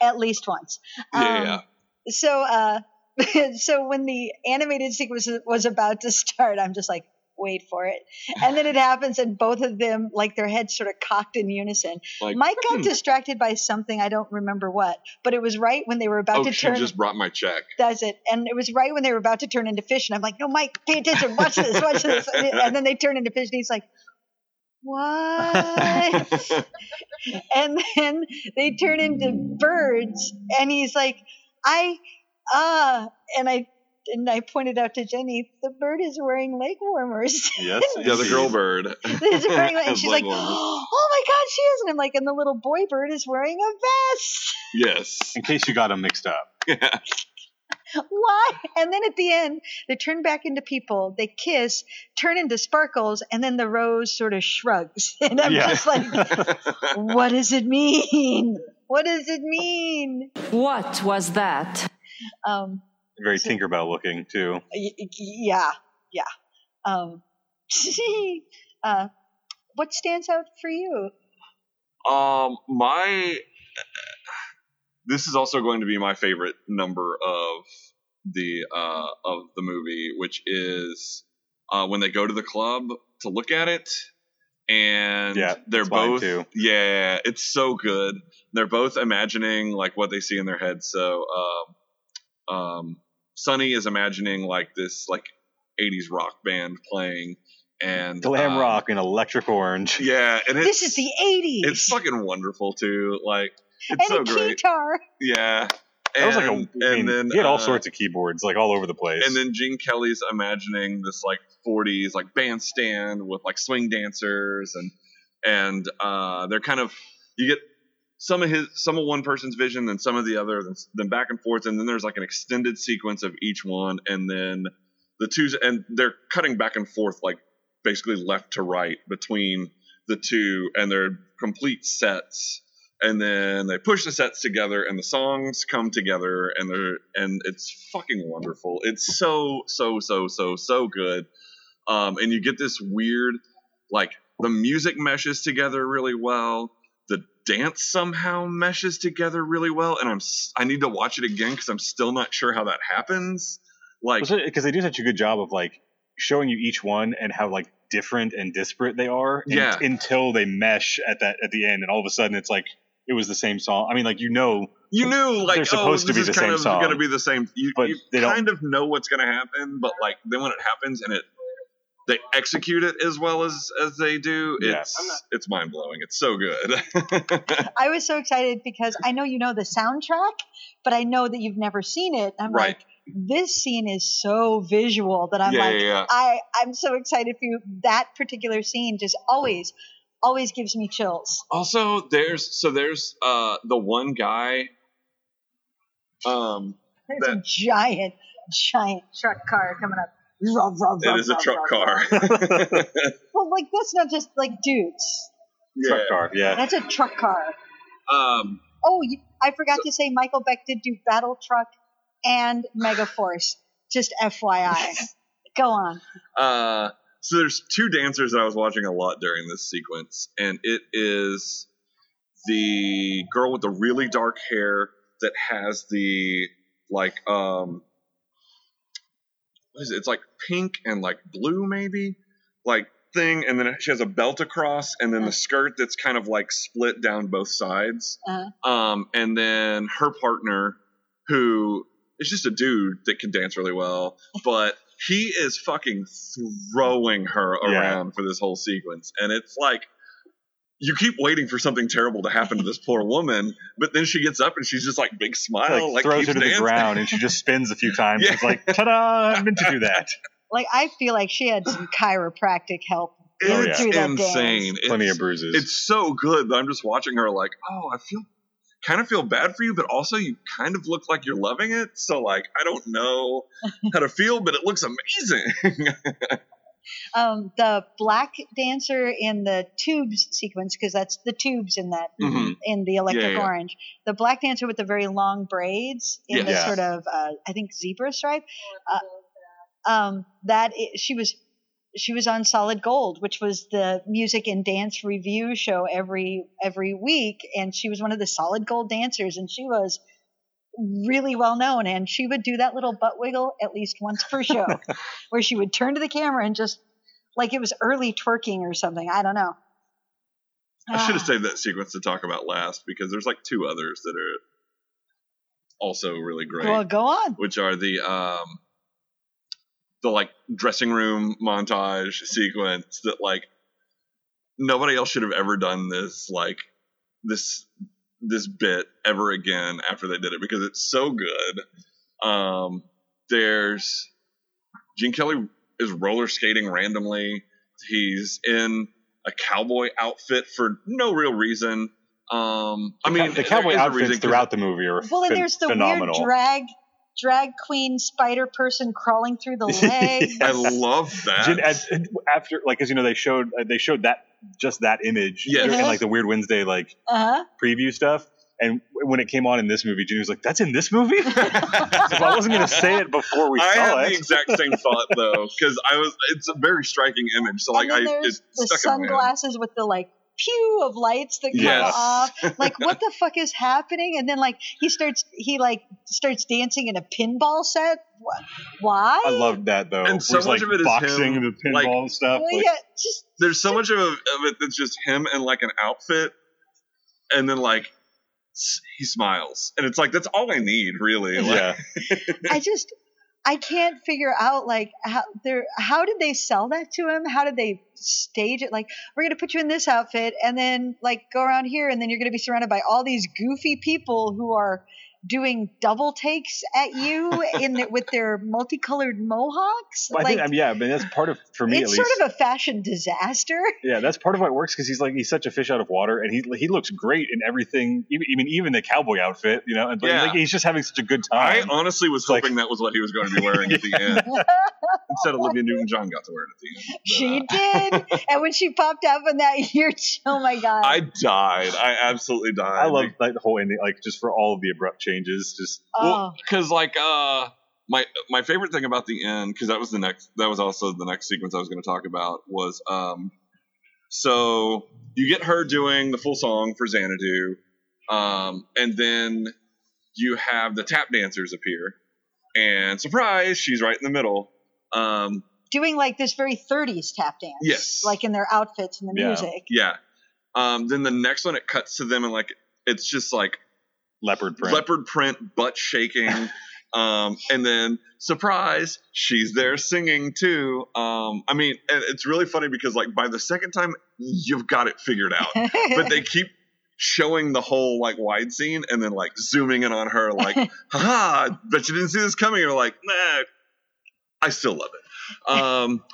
S2: at least once.
S4: Yeah,
S2: Um,
S4: yeah.
S2: So, uh, so when the animated sequence was about to start, I'm just like, wait for it. And then it happens, and both of them, like their heads sort of cocked in unison.
S4: Like,
S2: Mike got
S4: hmm.
S2: distracted by something I don't remember what, but it was right when they were about
S4: oh,
S2: to
S4: she
S2: turn.
S4: just brought my check.
S2: Does it? And it was right when they were about to turn into fish, and I'm like, "No, Mike, pay attention. Watch this. Watch this." And then they turn into fish, and he's like, "What?" and then they turn into birds, and he's like, "I, uh," and I. And I pointed out to Jenny, the bird is wearing leg warmers.
S3: Yes.
S4: Yeah, the girl bird.
S2: is wearing, and she's
S4: leg
S2: like,
S4: warmers.
S2: "Oh my god, she is!" And I'm like, "And the little boy bird is wearing a vest."
S4: yes.
S3: In case you got them mixed up.
S2: Why? And then at the end, they turn back into people. They kiss, turn into sparkles, and then the rose sort of shrugs. And I'm
S3: Yeah.
S2: just like, what does it mean? What does it mean?
S10: What was that?
S2: Um,
S3: Very Tinkerbell looking too.
S2: y- y- yeah, yeah. Um, uh, what stands out for you?
S4: Um, my this is also going to be my favorite number of the uh of the movie, which is uh when they go to the club to look at it, and
S3: Yeah,
S4: they're both
S3: too.
S4: yeah, it's so good. They're both imagining like what they see in their head. So, um, um, Sonny is imagining like this like '80s rock band playing, and
S3: Glam
S4: um,
S3: rock in electric orange.
S4: Yeah, and it's
S2: This is the 80s.
S4: it's fucking wonderful too. Like
S2: and
S4: it's so
S2: a
S4: great.
S2: guitar.
S4: Yeah.
S3: That was like a.
S4: And-
S3: I mean,
S4: then
S3: he had all
S4: uh,
S3: sorts of keyboards, like all over the place.
S4: And then Gene Kelly's imagining this like 40s like bandstand with like swing dancers and and uh, they're kind of you get some of his some of one person's vision then some of the other then, then back and forth and then there's like an extended sequence of each one and then the two and they're cutting back and forth like basically left to right between the two and they're complete sets. And then they push the sets together and the songs come together and they're and it's fucking wonderful. It's so so so so so good. Um and you get this weird like the music meshes together really well dance somehow meshes together really well and i'm i need to watch it again because i'm still not sure how that happens like
S3: because they do such a good job of like showing you each one and how like different and disparate they are
S4: Yeah.
S3: until they mesh at that at the end and all of a sudden it's like it was the same song i mean like you know
S4: you knew like
S3: they're oh, supposed
S4: oh,
S3: to be the
S4: kind
S3: same
S4: of
S3: song
S4: going to be the same you,
S3: But
S4: you
S3: they don't-
S4: kind of know what's going to happen but like then when it happens and it they execute it as well as as they do
S3: Yeah.
S4: it's it's mind blowing it's so good
S2: I was so excited because I know you know the soundtrack, but I know that you've never seen it. I'm
S4: Right.
S2: like, this scene is so visual that I'm
S4: Yeah,
S2: like,
S4: yeah, yeah.
S2: I I'm so excited for you. That particular scene just always always gives me chills.
S4: also there's so there's uh the one guy um
S2: There's a giant, giant truck car coming up. Ruv, ruv,
S4: it
S2: ruv,
S4: is a truck
S2: ruv,
S4: car.
S2: Well, like that's not just like dudes.
S3: truck car yeah
S2: That's a truck car.
S4: um
S2: Oh, I forgot to say Michael Beck did do Battletruck and Megaforce. Just FYI. Go on.
S4: Uh, so there's two dancers that I was watching a lot during this sequence, and it is the girl with the really dark hair that has the like um what is it? It's like pink and like blue maybe. Like thing, and then she has a belt across, and then the skirt that's kind of like split down both sides.
S2: Uh-huh.
S4: Um, and then her partner, who is just a dude that can dance really well, but he is fucking throwing her
S3: Yeah.
S4: around for this whole sequence, and it's like. You keep waiting for something terrible to happen to this poor woman, but then she gets up and she's just like big smile,
S3: like,
S4: like,
S3: throws
S4: keeps
S3: her to the ground and she just spins a few times.
S4: Yeah.
S3: It's like, ta-da! I meant to do that.
S2: Like I feel like she had some chiropractic help
S3: Oh,
S4: It's
S3: yeah.
S4: insane.
S2: dance.
S3: Plenty of bruises.
S4: It's so good, but I'm just watching her like, oh, I feel kind of feel bad for you, but also you kind of look like you're loving it. So like, I don't know how to feel, but it looks amazing.
S2: Um, the black dancer in the tubes sequence, because that's the tubes in that
S4: Mhm.
S2: in the electric
S4: Yeah, yeah.
S2: orange. The black dancer with the very long braids in the
S4: Yeah.
S2: sort of uh, I think zebra stripe. Uh, um, that she was she was on Solid Gold, which was the music and dance revue show every every week, and she was one of the Solid Gold dancers, and she was really well known and she would do that little butt wiggle at least once per show where she would turn to the camera and just like it was early twerking or something i don't know
S4: I should have
S2: Ah.
S4: saved that sequence to talk about last because there's like two others that are also really great.
S2: well go on
S4: which are the um the like dressing room montage sequence that like nobody else should have ever done this like this this bit ever again after they did it because it's so good. Um there's gene kelly is roller skating randomly. He's in a cowboy outfit for no real reason. Um i mean
S3: the cowboy
S4: there is a reason
S3: throughout the movie are
S2: well and there's the
S3: phenomenal.
S2: weird drag drag queen spider person crawling through the leg
S4: i love that.
S3: Jin- and- after like as you know they showed uh, they showed that just that image
S4: Yeah.
S3: in
S2: Uh-huh.
S3: like the weird Wednesday like
S2: uh-huh
S3: preview stuff. And when it came on in this movie, Ginny was like, "That's in this movie." so I wasn't going to say it before we
S4: I
S3: saw
S4: had
S3: it.
S4: the exact same thought though, because I was. It's a very striking image. So like, I
S2: there's
S4: it
S2: the
S4: stuck in my head.
S2: sunglasses with the like pew of lights that come
S4: Yes.
S2: off like what the fuck is happening and then like he starts he like starts dancing in a pinball set Wh- why
S3: I loved that though.
S4: And so much
S3: like,
S4: of it is
S3: boxing
S4: him,
S3: the
S4: like-
S3: pinball stuff.
S2: well,
S3: like-
S2: yeah just
S4: There's so much of, of it that's just him in like an outfit, and then like he smiles, and it's like that's all I need, really. Like,
S3: yeah,
S2: I just I can't figure out like how they're how did they sell that to him? How did they stage it? Like we're gonna put you in this outfit and then like go around here and then you're gonna be surrounded by all these goofy people who are doing double takes at you in the, with their multicolored mohawks.
S3: Well, I
S2: like
S3: think, I mean, yeah, but that's part of for me
S2: it's
S3: at
S2: sort
S3: least.
S2: of a fashion disaster.
S3: yeah, that's part of why it works because he's like he's such a fish out of water, and he he looks great in everything. Even even, even the cowboy outfit, you know, and
S4: Yeah.
S3: like, he's just having such a good time.
S4: I honestly was
S3: like-
S4: hoping that was what he was going to be wearing at the end. Instead, Olivia Newton-John got to wear it at the end. But,
S2: She
S4: uh,
S2: did, and when she popped up in that, you're oh my god!
S4: I died. I absolutely died.
S3: I love like the whole ending, like just for all of the abrupt changes. Just
S2: oh,
S4: Well, because like uh, my my favorite thing about the end, because that was the next, that was also the next sequence I was going to talk about was um, so you get her doing the full song for Xanadu, um, and then you have the tap dancers appear, and surprise, she's right in the middle. Um,
S2: doing like this very 30s tap dance.
S4: Yes.
S2: Like in their outfits and the
S3: Yeah.
S2: music.
S4: yeah. Um, then the next one, it cuts to them and like it's just like
S3: leopard print.
S4: leopard print, butt shaking. um, and then surprise, she's there singing too. Um, I mean, and it's really funny because like by the second time, you've got it figured out, but they keep showing the whole like wide scene and then like zooming in on her like, haha, bet you didn't see this coming. Or like, nah, I still love it. Um,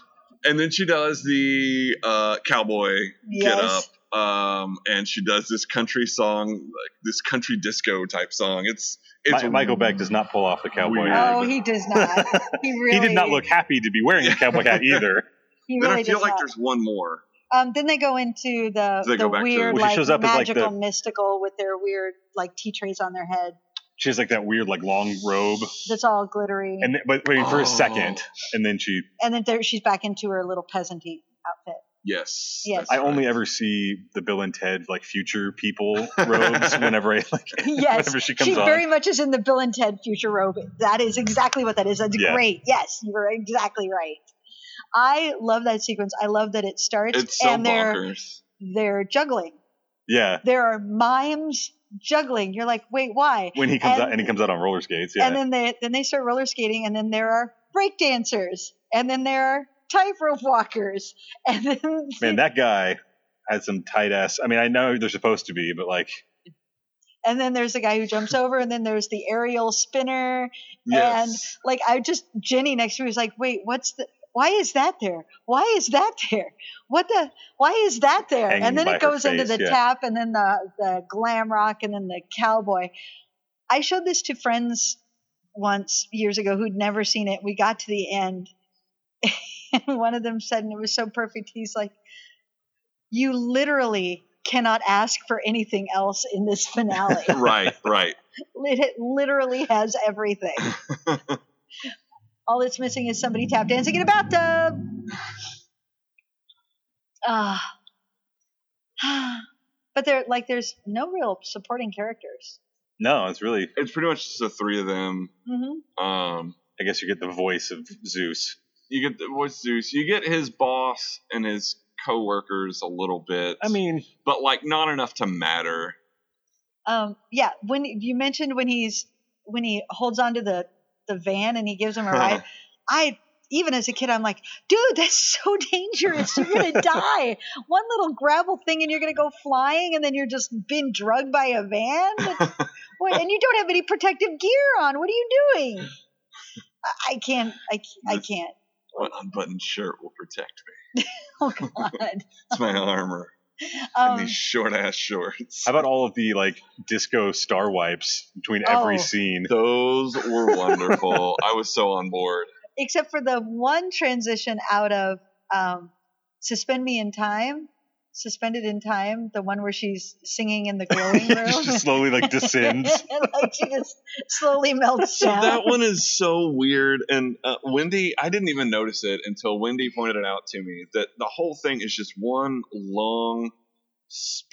S4: and then she does the uh, cowboy get up
S2: Yes.
S4: Um, and she does this country song, like this country disco type song. It's it's
S3: Mi- Michael Beck does not pull off the cowboy
S4: Weird.
S3: hat.
S2: oh, he does not. He really
S3: he did not look happy to be wearing a cowboy hat either.
S2: He really
S4: Then
S2: really
S4: I feel like
S2: not.
S4: there's one more.
S2: Um, then they go into the,
S4: They
S2: the
S4: go back to-
S2: weird,
S3: Well,
S2: like
S3: shows up as, like,
S2: magical,
S3: the-
S2: mystical with their weird, like tea trays on their head.
S3: She has like that weird like long robe,
S2: That's all glittery.
S3: and then, but wait for
S4: Oh.
S3: a second, and then she.
S2: And then there, she's back into her little peasanty outfit.
S4: Yes.
S2: Yes.
S4: that's
S3: I only ever see the Bill and Ted like future people robes whenever I like.
S2: Yes,
S3: whenever she comes on.
S2: very much is in the Bill and Ted future robe. That is exactly what that is. That's
S3: Yeah.
S2: great. Yes, you were exactly right. I love that sequence. I love that it starts
S4: It's so
S2: and they're
S4: bonkers.
S2: they're juggling.
S3: Yeah.
S2: There are mimes juggling. You're like, wait, why?
S3: When he comes
S2: And-
S3: out and he comes out on roller skates. Yeah.
S2: And then they then they start roller skating, and then there are break dancers, and then there are tightrope walkers, and then
S3: Man, that guy had some tight ass. I mean, I know they're supposed to be, but like,
S2: and then there's the guy who jumps over, and then there's the aerial spinner, and like I just Jenny next to me was like, wait, what's the why is that there? Why is that there? What the? Why is that there?
S3: Hanging
S2: and then it goes into the
S3: yeah.
S2: tap, and then the the glam rock, and then the cowboy. I showed this to friends once years ago who'd never seen it. We got to the end, and one of them said, and it was so perfect. He's like, "You literally cannot ask for anything else in this finale.
S4: right, right.
S2: it literally has everything." All it's missing is somebody tap dancing in a bathtub. Ah. but there, like, there's no real supporting characters.
S3: no, it's really.
S4: It's pretty much just the three of them.
S2: hmm
S4: Um,
S3: I guess you get the voice of Zeus.
S4: You get the voice Zeus. You get his boss and his co-workers a little bit.
S3: I mean,
S4: but like not enough to matter.
S2: Um, yeah, when you mentioned when he's when he holds onto the the van and he gives him a ride, I even as a kid I'm like, dude, that's so dangerous. You're gonna die. One little gravel thing and you're gonna go flying, and then you're just being drugged by a van. what, and you don't have any protective gear on. What are you doing? I, I can't. I, I can't.
S4: What unbuttoned shirt will protect me?
S2: Oh God.
S4: It's my armor
S2: Um,
S4: and these short ass shorts.
S3: how about all of the like disco star wipes between every
S2: Oh.
S3: scene?
S4: Those were wonderful. I was so on board.
S2: except for the one transition out of um, "Suspend Me in Time," "Suspended in Time," the one where she's singing in the glowing room,
S3: just slowly like descends.
S2: like she just slowly melts
S4: So
S2: down.
S4: that one is so weird. And uh, Windy, I didn't even notice it until Windy pointed it out to me that the whole thing is just one long,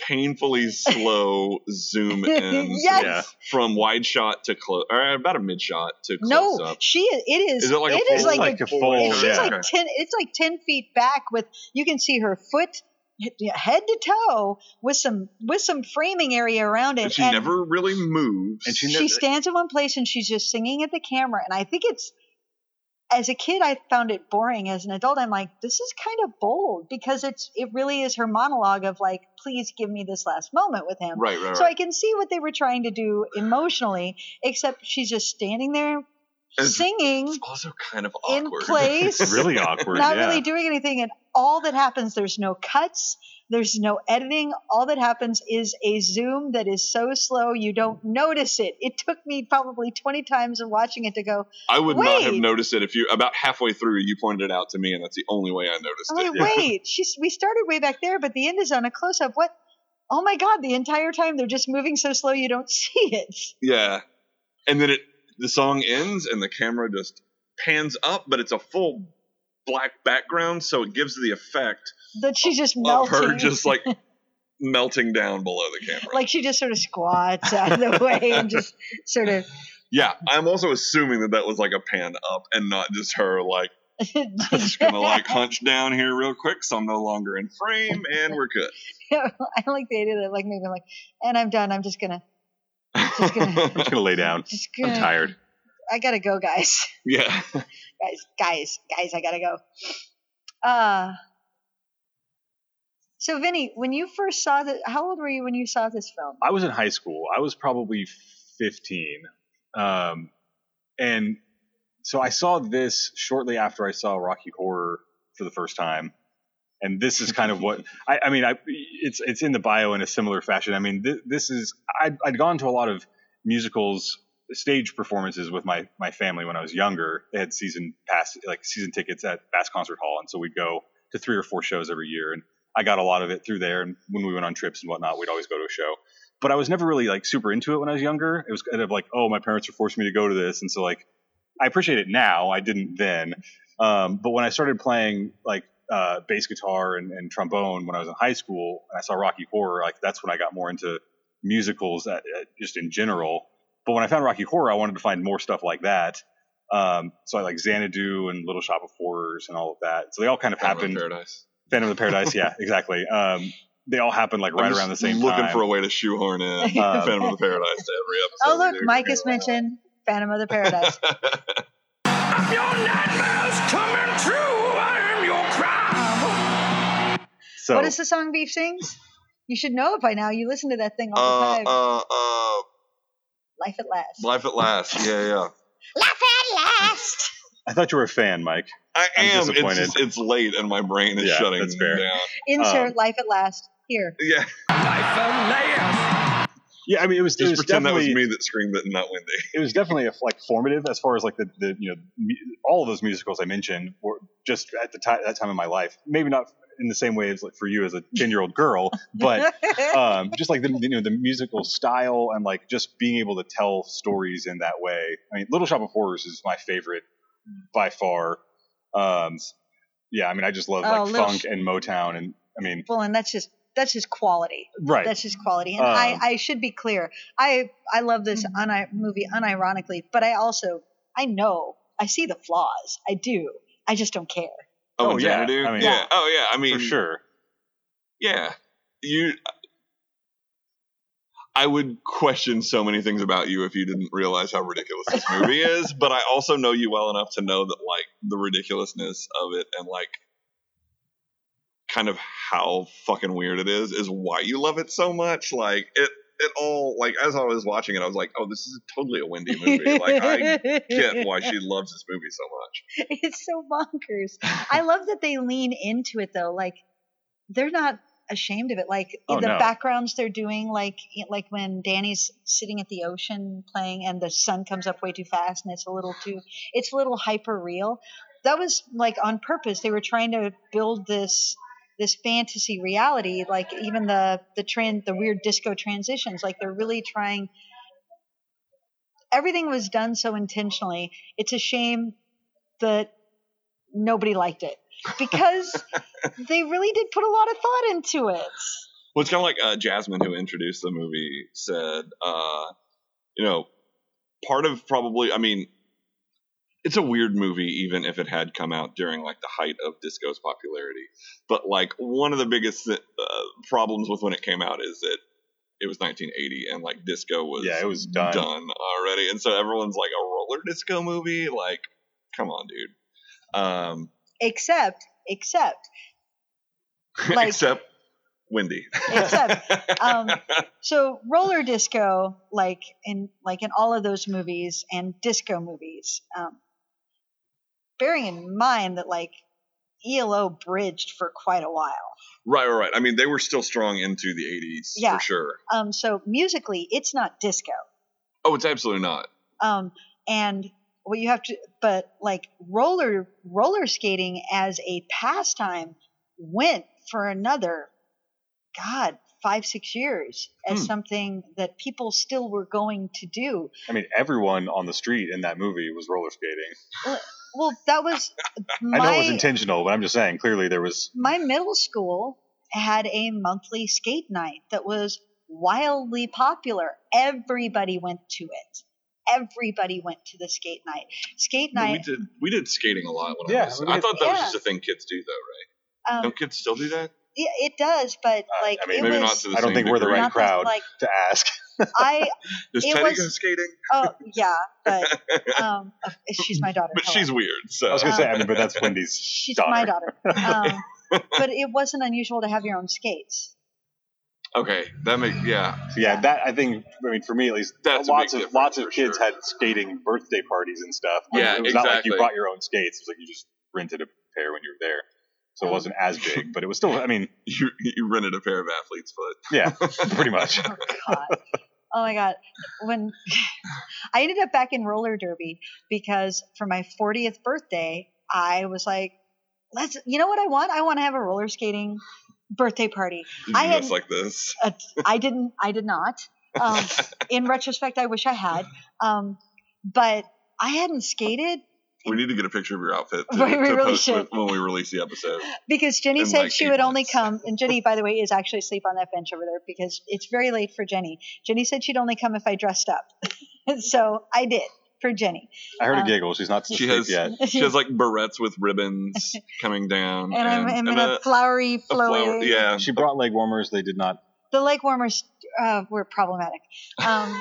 S4: painfully slow zoom in
S2: Yes.
S3: Yeah.
S4: from wide shot to close, or about a mid shot to close
S2: no,
S4: up.
S2: she is. It is.
S4: Is it like a
S2: it is
S4: full-
S2: like,
S3: like
S2: a,
S3: a full,
S2: it- she's
S3: yeah.
S2: like ten. It's like ten feet back with. You can see her foot, yeah, head to toe, with some with some framing area around it.
S4: But she
S2: and
S4: never really moves.
S3: And she
S2: she
S3: never-
S2: stands in one place and she's just singing at the camera and i think it's as a kid i found it boring as an adult i'm like this is kind of bold because it's it really is her monologue of like please give me this last moment with him
S4: right, right,
S2: so i can see what they were trying to do emotionally except she's just standing there
S4: It's-
S2: singing
S4: It's also kind of awkward.
S2: in place
S3: It's really awkward.
S2: not
S3: yeah.
S2: really doing anything and all that happens there's no cuts there's no editing. All that happens is a zoom that is so slow you don't notice it. It took me probably 20 times of watching it to go
S4: I would not have noticed it if you about halfway through you pointed it out to me, and that's the only way I noticed
S2: i'm
S4: it.
S2: like wait she's we started way back there but the end is on a close-up. What? Oh my god the entire time they're just moving so slow you don't see it.
S4: Yeah. And then it the song ends and the camera just pans up, but it's a full black background, so it gives the effect
S2: that she's just
S4: of
S2: melting
S4: her just like melting down below the camera.
S2: like she just sort of squats out of the way and just sort of
S4: yeah, I'm also assuming that that was like a pan up and not just her like just gonna like hunch down here real quick, so I'm no longer in frame and we're good.
S2: I like the idea that like maybe I'm like, and I'm done. I'm just gonna, just gonna,
S3: I'm just gonna lay down.
S2: just
S3: I'm tired.
S2: I gotta go, guys,
S4: yeah.
S2: guys, guys, guys. I gotta go. Uh so Vinnie, when you first saw the, how old were you when you saw this film?
S3: I was in high school. I was probably 15. Um, and so I saw this shortly after I saw Rocky Horror for the first time. And this is kind of what I, I mean. I, it's it's in the bio in a similar fashion. I mean, th- this is I'd, I'd gone to a lot of musicals, stage performances with my my family when I was younger. They had season pass like season tickets at Bass Concert Hall, and so we'd go to three or four shows every year. And I got a lot of it through there. And when we went on trips and whatnot, we'd always go to a show. But I was never really like super into it when I was younger. It was kind of like, oh, my parents are forcing me to go to this, and so like I appreciate it now. I didn't then. Um, but when I started playing like uh, bass guitar and, and trombone when I was in high school, and I saw Rocky Horror, like that's when I got more into musicals, at, at, just in general. But when I found Rocky Horror, I wanted to find more stuff like that. Um, so I like Xanadu and Little Shop of Horrors and all of that. So they all kind of
S4: Phantom of
S3: happened.
S4: Paradise.
S3: Phantom of the Paradise, yeah, exactly. Um, they all happened like
S4: I'm
S3: right
S4: just
S3: around the same
S4: looking
S3: time.
S4: Looking for a way to shoehorn in
S3: Um,
S4: Phantom of the Paradise to every episode.
S2: Oh look. Mike has mentioned Phantom of the Paradise.
S5: Your nightmares coming true. I am your crown.
S3: so
S2: what is the song Beef sings? You should know it by now. You listen to that thing all the
S4: Uh,
S2: time.
S4: uh, uh,
S2: Life at last.
S4: Life at Last. Yeah, yeah.
S2: Life at last.
S3: I thought you were a fan, Mike.
S4: I
S3: I'm
S4: am. It's just, it's late and my brain is
S3: Yeah,
S4: shutting
S3: that's fair.
S4: down.
S2: Insert
S3: Um,
S2: Life at last here.
S4: Yeah.
S5: Life at last.
S3: Yeah, I mean, it was, it
S4: Just
S3: was
S4: pretend that was me that screamed it and not Windy.
S3: it was definitely a, like formative as far as like the, the you know mu- all of those musicals I mentioned were just at the time that time in my life. Maybe not in the same way as like for you as a ten year old girl, but um, just like the you know the musical style and like just being able to tell stories in that way. I mean, Little Shop of Horrors is my favorite by far. Um, yeah, I mean, I just love
S2: Oh,
S3: like
S2: Little
S3: funk
S2: Sh-
S3: and Motown, and I mean,
S2: well, and that's just that's just quality.
S3: right?
S2: That's just quality. And I,
S3: Um,
S2: I should be clear. I I love this uni- movie unironically, but I also I know I see the flaws. I do. I just don't care.
S4: Oh,
S3: Oh, yeah.
S4: Xanadu?
S3: I mean-
S4: yeah. Oh, yeah. I mean,
S3: for sure.
S4: Yeah. You. I would question so many things about you if you didn't realize how ridiculous this movie is, but I also know you well enough to know that like the ridiculousness of it and like kind of how fucking weird it is is why you love it so much. Like it it all like as I was watching it, I was like, oh, this is totally a Windy movie. like I get why she loves this movie so much.
S2: it's so bonkers. I love that they lean into it though. Like they're not ashamed of it. Like
S3: Oh,
S2: the
S3: no.
S2: backgrounds they're doing, like like when Danny's sitting at the ocean playing, and the sun comes up way too fast, and it's a little too, it's a little hyper real. That was like on purpose. They were trying to build this this fantasy reality. Like even the the trend, the weird disco transitions. Like they're really trying. Everything was done so intentionally. It's a shame that nobody liked it because they really did put a lot of thought into it.
S4: Well, it's kind of like uh, Jasmine, who introduced the movie, said, uh, you know, part of probably, I mean, it's a weird movie, even if it had come out during like the height of disco's popularity. But like one of the biggest uh, problems with when it came out is that it was 1980 and like disco was
S3: Yeah, it was done.
S4: already, and so everyone's like a roller disco movie. Like, come on, dude. Um,
S2: Except, except, Like-
S4: except Windy.
S2: except, um, so roller disco, like in like in all of those movies and disco movies, um, bearing in mind that like ELO bridged for quite a while.
S4: Right, right, right. I mean, they were still strong into the 80s
S2: Yeah.
S4: for sure.
S2: Um, so musically, it's not disco.
S4: Oh, it's absolutely not.
S2: um, and what you have to but like roller roller skating as a pastime went for another god five six years as
S3: Hmm.
S2: something that people still were going to do
S3: I mean, everyone on the street in that movie was roller skating.
S2: Well that was my,
S3: I know it was intentional, but I'm just saying. Clearly, there was.
S2: my middle school had a monthly skate night that was wildly popular everybody went to it everybody went to the skate night skate
S4: No, we
S2: night
S4: did we did skating a lot when
S3: Yeah,
S4: I was.
S3: we
S4: I thought that was just a thing kids do, though, right?
S2: um,
S4: Don't kids still do that?
S2: Yeah, it does, but like
S3: I mean,
S4: Maybe
S2: was,
S4: not to the
S3: I don't think we're the right
S2: Not that,
S3: crowd
S2: like-
S3: to ask.
S2: I
S4: Does
S2: it
S4: Teddy
S2: was-
S4: go skating?
S2: oh yeah, but um, she's my daughter.
S4: But
S2: hello.
S4: she's weird. So
S3: I was gonna say, I mean, but
S2: Um,
S3: that's Windy's
S2: she's
S3: daughter.
S2: my daughter. Um, but it wasn't unusual to have your own skates.
S4: okay. That makes yeah.
S3: So yeah, that I think. I mean, for me at least,
S4: That's
S3: lots of lots of kids
S4: sure.
S3: had skating birthday parties and stuff. But
S4: Yeah,
S3: it was not like you brought your own skates. It was like you just rented a pair when you were there, so it
S2: Um,
S3: wasn't as big. But it was still. I mean,
S4: You you rented a pair of athlete's foot.
S3: yeah, pretty much.
S2: Oh god. Oh my god. When I ended up back in roller derby because for my 40th birthday, I was like, let's you know what I want? I want to have a roller skating birthday party.
S4: Did
S2: I had-
S4: like this?
S2: uh, I didn't. I did not. Um, in retrospect, I wish I had. Um, but I hadn't skated
S4: We need to get a picture of your outfit to,
S2: We- we
S4: to
S2: really
S4: post
S2: should.
S4: when we release the episode.
S2: because Jenny said
S4: like
S2: she
S4: eight
S2: would only come. And Jenny, by the way, is actually asleep on that bench over there because it's very late for Jenny. Jenny said she'd only come if I dressed up, so I did. for Jenny.
S3: I heard
S2: Um,
S3: a giggle. She's not
S4: She
S3: asleep
S4: has
S3: yet.
S4: she has like barrettes with ribbons coming down,
S2: And I'm, I'm in a, flowery,
S4: a flower-
S2: flowy.
S4: yeah.
S3: She brought leg warmers. They did not,
S2: The leg warmers uh, were problematic. Um,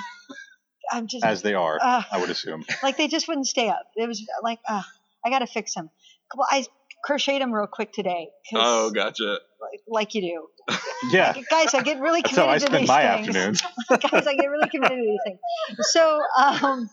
S2: I'm just
S3: as they are.
S2: Uh,
S3: I would assume.
S2: like they just wouldn't stay up. It was like, uh, I got to fix them. Well, I crocheted them real quick today. 'cause,
S4: Oh, gotcha.
S2: like, like you do.
S3: Yeah,
S2: Guys, I get really committed
S3: that's
S2: committed
S3: how I
S2: to
S3: spend
S2: these
S3: my
S2: things.
S3: afternoons.
S2: Guys, I get really committed to these things. So, um,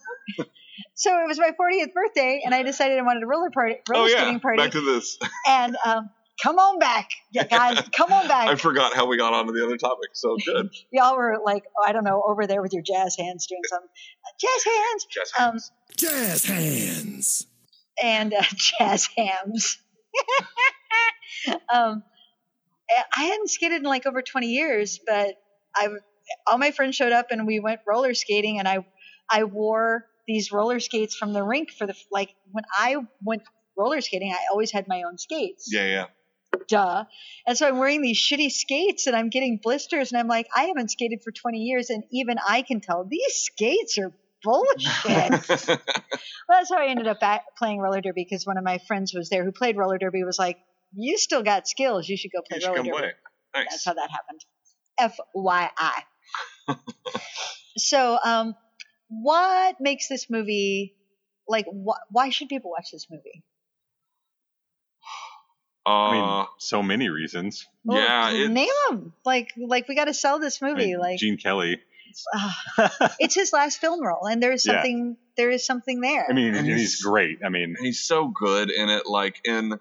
S2: so it was my 40th birthday, and I decided I wanted a roller party, roller
S4: Oh yeah,
S2: skating party,
S4: back to this.
S2: and um, come on back, yeah, guys, come on back.
S4: I forgot how we got onto the other topic. So good.
S2: Y'all were like, I don't know, over there with your jazz hands doing some jazz hands.
S4: Jazz
S2: Um,
S1: Jazz hands.
S2: and uh, jazz hams. um, I hadn't skated in like over 20 years, but I all my friends showed up and we went roller skating, and I I wore these roller skates from the rink for the like when I went roller skating, I always had my own skates.
S4: Yeah, yeah.
S2: Duh. And so I'm wearing these shitty skates and I'm getting blisters and I'm like, I haven't skated for 20 years and even I can tell these skates are bullshit. Well, that's how I ended up playing roller derby because one of my friends was there who played roller derby was like, "You still got skills. You should go play
S4: should
S2: roller derby."
S4: play. Nice.
S2: That's how that happened. FYI. so, um, what makes this movie like? Wh- why should people watch this movie?
S4: Uh,
S3: I mean, so many reasons.
S2: Well,
S4: yeah, it's,
S2: name them. Like, like we got to sell this
S3: I
S2: movie.
S3: mean,
S2: like,
S3: Gene Kelly.
S2: ah, it's his last film role, and there's
S3: Yeah.
S2: something. There is something there.
S3: I mean,
S4: And
S3: he's,
S4: he's-
S3: great. I mean,
S4: he's so good in it. Like, and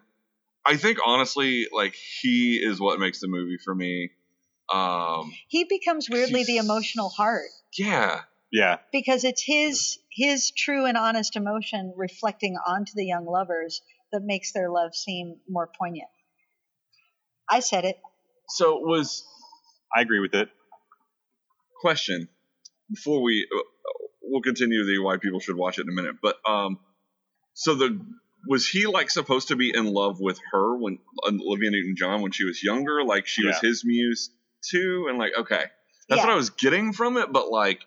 S4: I think honestly, like he is what makes the movie for me. Um,
S2: he becomes weirdly the emotional heart.
S4: yeah,
S3: yeah,
S2: because it's his his true and honest emotion reflecting onto the young lovers that makes their love seem more poignant. I said it.
S4: So was
S3: I agree with it.
S4: question before we uh, we'll continue the why people should watch it in a minute. But um, so the was he like supposed to be in love with her when Olivia Newton John when she was younger? Like she was his muse too, and like okay, that's
S2: Yeah.
S4: what I was getting from it. But like.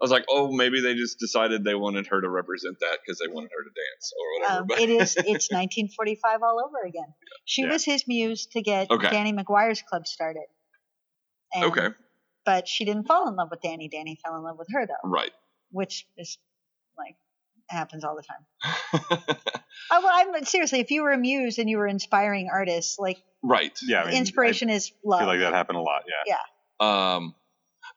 S4: I was like, oh, maybe they just decided they wanted her to represent that because they wanted her to dance or whatever.
S2: Um,
S4: but
S2: it is. It's 1945 all over again. She
S3: Yeah.
S2: was his muse to get
S4: Okay.
S2: Danny McGuire's club started. And,
S4: okay,
S2: But she didn't fall in love with Danny. Danny fell in love with her though,
S4: right.
S2: which is like happens all the time. I, well, I'm seriously. If you were a muse and you were inspiring artists, like
S4: right.
S3: Yeah, I mean,
S2: inspiration is love.
S3: feel like that happened a lot. Yeah. Yeah.
S4: Um,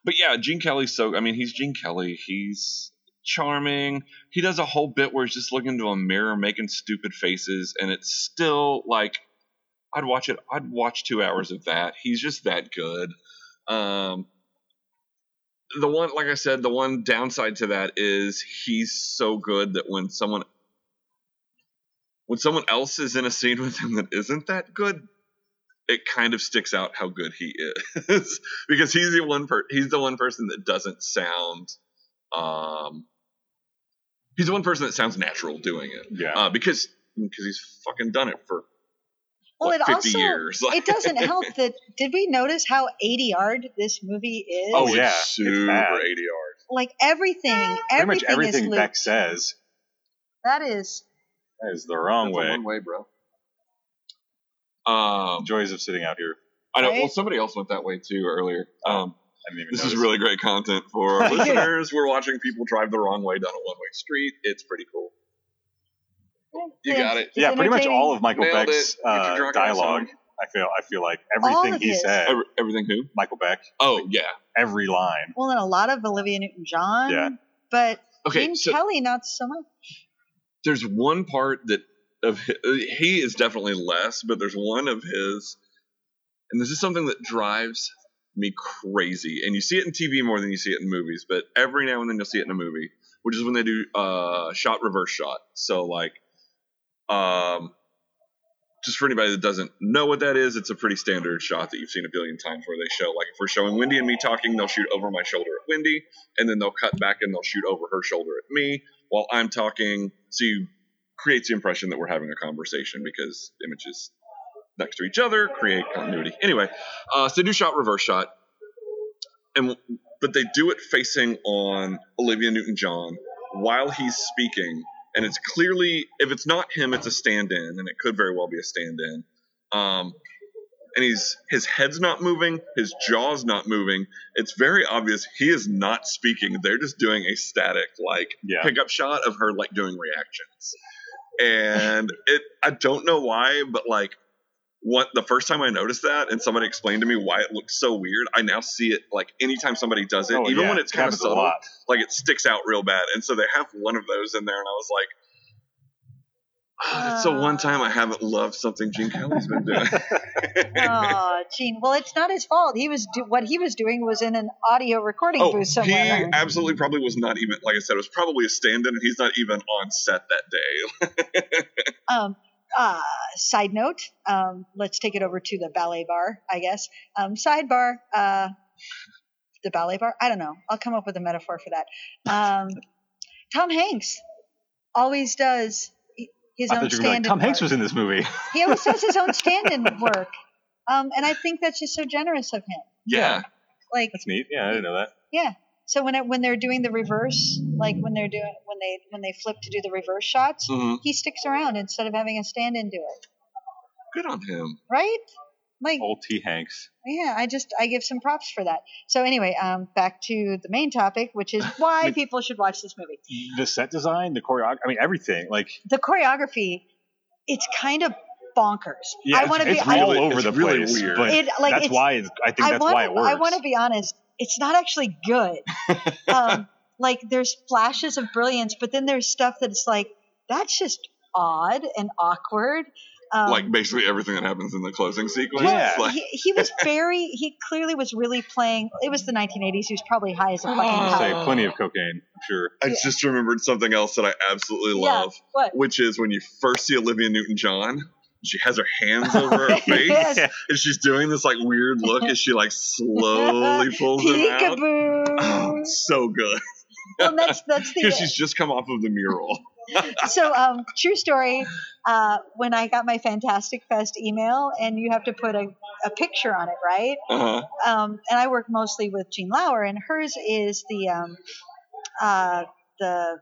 S4: but yeah, Gene Kelly's so. I mean, he's Gene Kelly. He's charming. He does a whole bit where he's just looking into a mirror, making stupid faces, and it's still like I'd watch it. I'd watch two hours of that. He's just that good. Um, the one, like I said, the one downside to that is he's so good that when someone when someone else is in a scene with him that isn't that good, it kind of sticks out how good he is because he's the one per- he's the one person that doesn't sound um he's the one person that sounds natural doing it
S3: Yeah.
S4: uh, because because he's fucking done it for
S2: Well,
S4: what,
S2: it
S4: 50
S2: also
S4: years
S2: it doesn't help that did we notice how 80 yard this movie is?
S4: oh
S3: yeah,
S4: it's
S3: it's
S4: super
S3: bad.
S4: 80 yards
S2: like everything,
S3: Pretty
S2: everything,
S3: much everything
S2: is
S3: Beck says
S2: That is
S3: that is the wrong
S4: That's a
S3: way.
S4: one way bro um
S3: Joys of sitting out here.
S4: i know well somebody else went that way too earlier um
S3: I didn't even
S4: this is really great content for our listeners we're watching people drive the wrong way down a one way street it's pretty cool You got it.
S3: yeah, pretty much all of Michael
S4: Nailed
S3: Beck's
S4: it. Get your
S3: uh, dialogue. I feel I feel like everything he
S2: his.
S3: said,
S4: Every, everything who
S3: Michael Beck,
S4: oh yeah
S3: every line.
S2: Well, and a lot of Olivia Newton-John.
S3: Yeah.
S2: But
S4: okay
S2: Gene
S4: so
S2: Kelly, not so much.
S4: there's one part that of hi- he is definitely less, but there's one of his, and this is something that drives me crazy. And you see it in TV more than you see it in movies, but every now and then you'll see it in a movie, which is when they do uh, shot reverse shot. So like, um, just for anybody that doesn't know what that is, it's a pretty standard shot that you've seen a billion times where they show like if we're showing Windy and me talking, they'll shoot over my shoulder at Windy, and then they'll cut back and they'll shoot over her shoulder at me while I'm talking. So you creates the impression that we're having a conversation because images next to each other create continuity. Anyway, uh, so they do shot reverse shot, and but they do it facing on Olivia Newton-John, while he's speaking, and it's clearly if it's not him, it's a stand-in, and it could very well be a stand-in. Um, and he's his head's not moving, his jaw's not moving. It's very obvious he is not speaking. They're just doing a static like
S3: Yeah.
S4: pickup shot of her like doing reactions. And it I don't know why, but like what the first time I noticed that and somebody explained to me why it looks so weird, I now see it like anytime somebody does it,
S3: Oh,
S4: even
S3: yeah,
S4: when it's
S3: it
S4: kind of subtle, like it sticks out real bad. And so they have one of those in there, and I was like, ah, it's the one time I haven't loved something Gene Kelly's been doing.
S2: oh, Gene. Well, it's not his fault. He was do- what he was doing was in an audio recording
S4: oh,
S2: booth
S4: he
S2: somewhere.
S4: absolutely probably was not even like I said, it was probably a stand-in, and he's not even on set that day.
S2: Um, uh, side note, um, let's take it over to the ballet bar, I guess. Um, sidebar, uh, the ballet bar. I don't know. I'll come up with a metaphor for that. Um, Tom Hanks always does his
S3: I
S2: own
S3: thought you were gonna like,
S2: stand-in
S3: Tom Hanks was in this movie.
S2: He always does his own stand-in work, um, and I think that's just so generous of him.
S4: yeah.
S2: Like,
S3: That's neat. Yeah, I didn't know that.
S2: yeah. So when it, when they're doing the reverse, like when they're doing when they when they flip to do the reverse shots,
S4: Mhm.
S2: he sticks around instead of having a stand-in do it.
S4: Good on him.
S2: right? Like,
S3: Old T. Hanks.
S2: yeah, I just I give some props for that. So anyway, um, back to the main topic, which is why people should watch this movie.
S3: The set design, the choreography, I mean, everything. Like,
S2: The choreography, it's kind of bonkers.
S3: yeah,
S2: I want to be.
S3: it's
S2: I,
S3: all over
S4: it's
S3: the
S4: really
S3: place.
S4: weird.
S3: But
S2: It, like,
S3: that's
S2: it's-
S3: why it's, I think
S2: I
S3: that's
S2: want
S3: why it works.
S2: I want to be honest. It's not actually good. um, like there's flashes of brilliance, but then there's stuff that's like that's just odd and awkward. Um,
S4: like basically everything that happens in the closing sequence.
S3: Yeah.
S4: Like,
S2: he, he was very he clearly was really playing it was the 1980s he was probably high as a fucking
S4: Oh.
S3: Say
S2: cow
S3: plenty of cocaine, I'm sure.
S4: I just remembered something else that I absolutely
S2: Yeah,
S4: love,
S2: what?
S4: which is when you first see Olivia Newton-John. She has her hands over her face,
S2: Yes.
S4: and she's doing this like weird look as she like slowly pulls them out.
S2: Peekaboo.
S4: Oh, so good
S2: well that's that's
S4: because she's just come off of the mural.
S2: So um true story uh when i got my fantastic fest email and you have to put a, a picture on it right
S4: Uh-huh.
S2: um and i work mostly with jean lauer and hers is the um uh the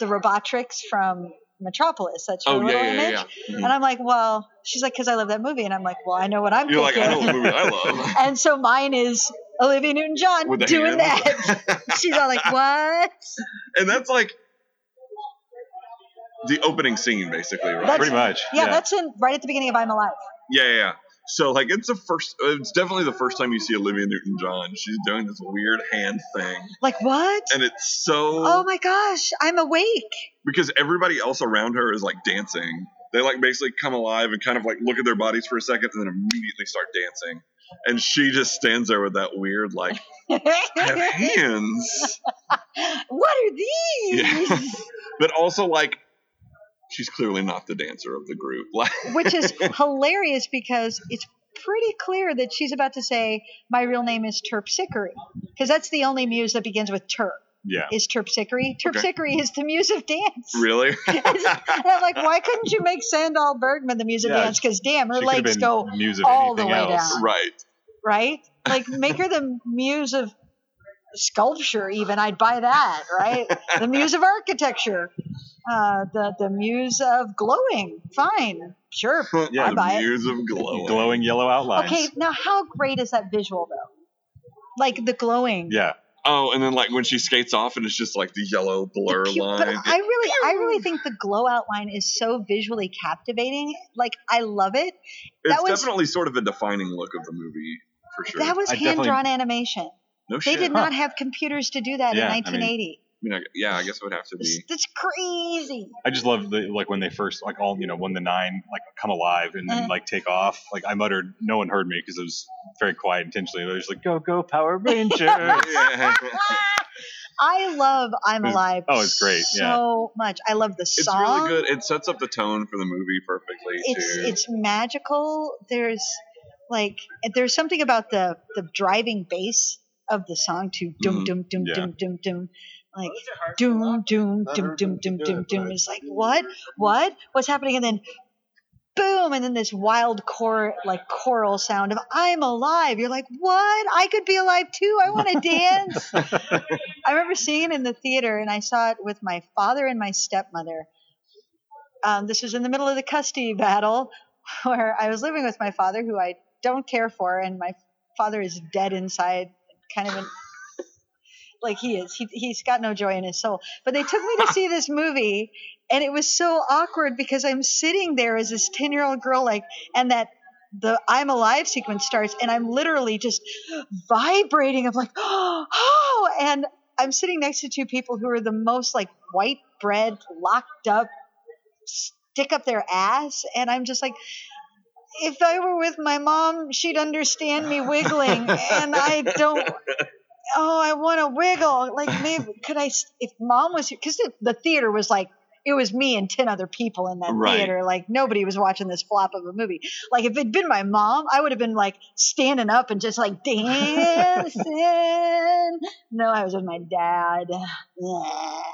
S2: the robotics from metropolis that's her
S4: Oh
S2: little
S4: yeah, yeah,
S2: image
S4: yeah.
S2: And I'm like, well, she's like, because I love that movie. And I'm like, well, I know what I'm
S4: You're like. I know what movie I love.
S2: and so mine is Olivia Newton John doing
S4: hands.
S2: that. she's all like, what?
S4: and that's like the opening scene, basically, right?
S2: That's-
S3: Pretty much.
S2: Yeah, that's in right at the beginning of I'm Alive.
S4: Yeah, yeah, yeah. So like it's the first it's definitely the first time you see Olivia Newton John. She's doing this weird hand thing.
S2: Like, what?
S4: And it's so
S2: Oh my gosh, I'm awake.
S4: because everybody else around her is like dancing. They like basically come alive and kind of like look at their bodies for a second and then immediately start dancing. And she just stands there with that weird like have hands.
S2: what are these?
S4: Yeah. but also like she's clearly not the dancer of the group.
S2: Which is hilarious because it's pretty clear that she's about to say, my real name is Terpsichore. Because that's the only muse that begins with Terp.
S3: Yeah.
S2: Is Terpsichore. Terpsichore is the muse of dance.
S4: really?
S2: I'm like, why couldn't you make Sandahl Bergman the muse of
S3: Yeah,
S2: dance? Because damn, her legs go all the way
S3: else.
S2: down,
S4: right.
S2: right? Like, make her the muse of sculpture. Even I'd buy that, right? the muse of architecture, uh, the the muse of glowing. Fine, sure,
S3: Yeah,
S2: I
S4: the
S2: buy it.
S4: muse of glowing.
S3: Glowing yellow outlines.
S2: Okay, now how great is that visual though? Like the glowing.
S3: Yeah.
S4: Oh, and then like when she skates off and it's just like the yellow blur
S2: Pu-
S4: line.
S2: But I really, I really think the glow outline is so visually captivating. Like I love it.
S4: it's
S2: that was-
S4: definitely sort of a defining look of the movie for sure.
S2: That was hand drawn animation.
S4: no
S2: They
S4: shit.
S2: did
S4: Huh.
S2: not have computers to do that
S3: Yeah,
S2: in 1980.
S4: I mean, I, yeah, I guess it would have to be.
S2: that's crazy.
S3: I just love the like when they first like all you know when the nine like come alive and then
S2: Uh.
S3: like take off. Like I muttered, no one heard me because it was very quiet intentionally. They were just like, "Go go Power Rangers!"
S4: yeah.
S2: I love I'm Alive.
S3: oh, it's great, yeah.
S2: So much. I love the
S4: It's
S2: song.
S4: It's really good. It sets up the tone for the movie perfectly
S2: It's
S4: too.
S2: it's magical. There's like there's something about the the driving bass of the song to dum
S4: Mhm.
S2: dum dum
S3: Yeah.
S2: dum dum dum like doom doom doom, doom, doom, doom, dum. It's like what what what's happening and then boom, and then this wild core like choral sound of "I'm alive." You're like, what? I could be alive too. I want to dance. I remember seeing it in the theater, and I saw it with my father and my stepmother. Um, this was in the middle of the custody battle, where I was living with my father, who I don't care for, and my father is dead inside, kind of an like he is. He he's got no joy in his soul. But they took me to see this movie, and it was so awkward because I'm sitting there as this ten year old girl, like, and that the I'm alive sequence starts, and I'm literally just vibrating of like, oh, and I'm sitting next to two people who are the most like white bread, locked up, stick up their ass, and I'm just like. If I were with my mom, she'd understand me wiggling, and I don't oh, I want to wiggle. Like maybe could I? If mom was here, because the, the theater was like it was me and ten other people in that
S11: Right.
S2: theater. Like nobody was watching this flop of a movie. Like if it'd been my mom, I would have been like standing up and just like dancing. no, I was with my dad. Yeah.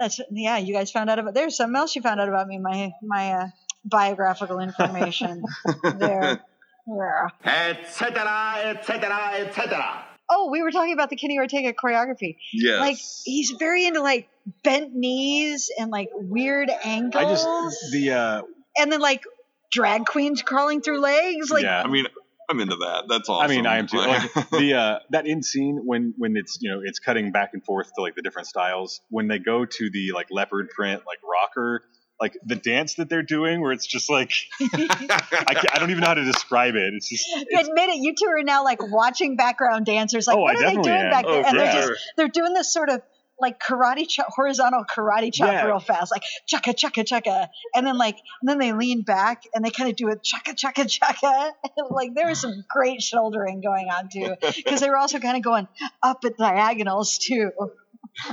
S2: That's yeah. You guys found out about. There's something else you found out about me. My my uh, biographical information there. Yeah.
S5: etc., etc., etc.
S2: Oh, we were talking about the Kenny Ortega choreography.
S11: Yes.
S2: Like he's very into like bent knees and like weird angles,
S3: I just the uh,
S2: and then like drag queens crawling through legs. Like
S3: yeah.
S11: I mean, I'm into that. That's awesome.
S3: I mean, I am too. Like the uh, that in scene when when it's you know it's cutting back and forth to like the different styles. When they go to the like leopard print like rocker, like the dance that they're doing, where it's just like I, I don't even know how to describe it. It's just it's,
S2: admit it, you two are now like watching background dancers. Like,
S3: Oh,
S2: what
S3: I
S2: are they doing
S3: am.
S2: back oh, there?
S11: Oh,
S2: and they're just they're doing this sort of like karate chop, horizontal karate chop
S3: Yeah.
S2: real fast, like chaka chaka chaka, and then like and then they lean back and they kind of do a chaka chaka chaka. like there was some great shouldering going on too, because they were also kind of going up at diagonals too.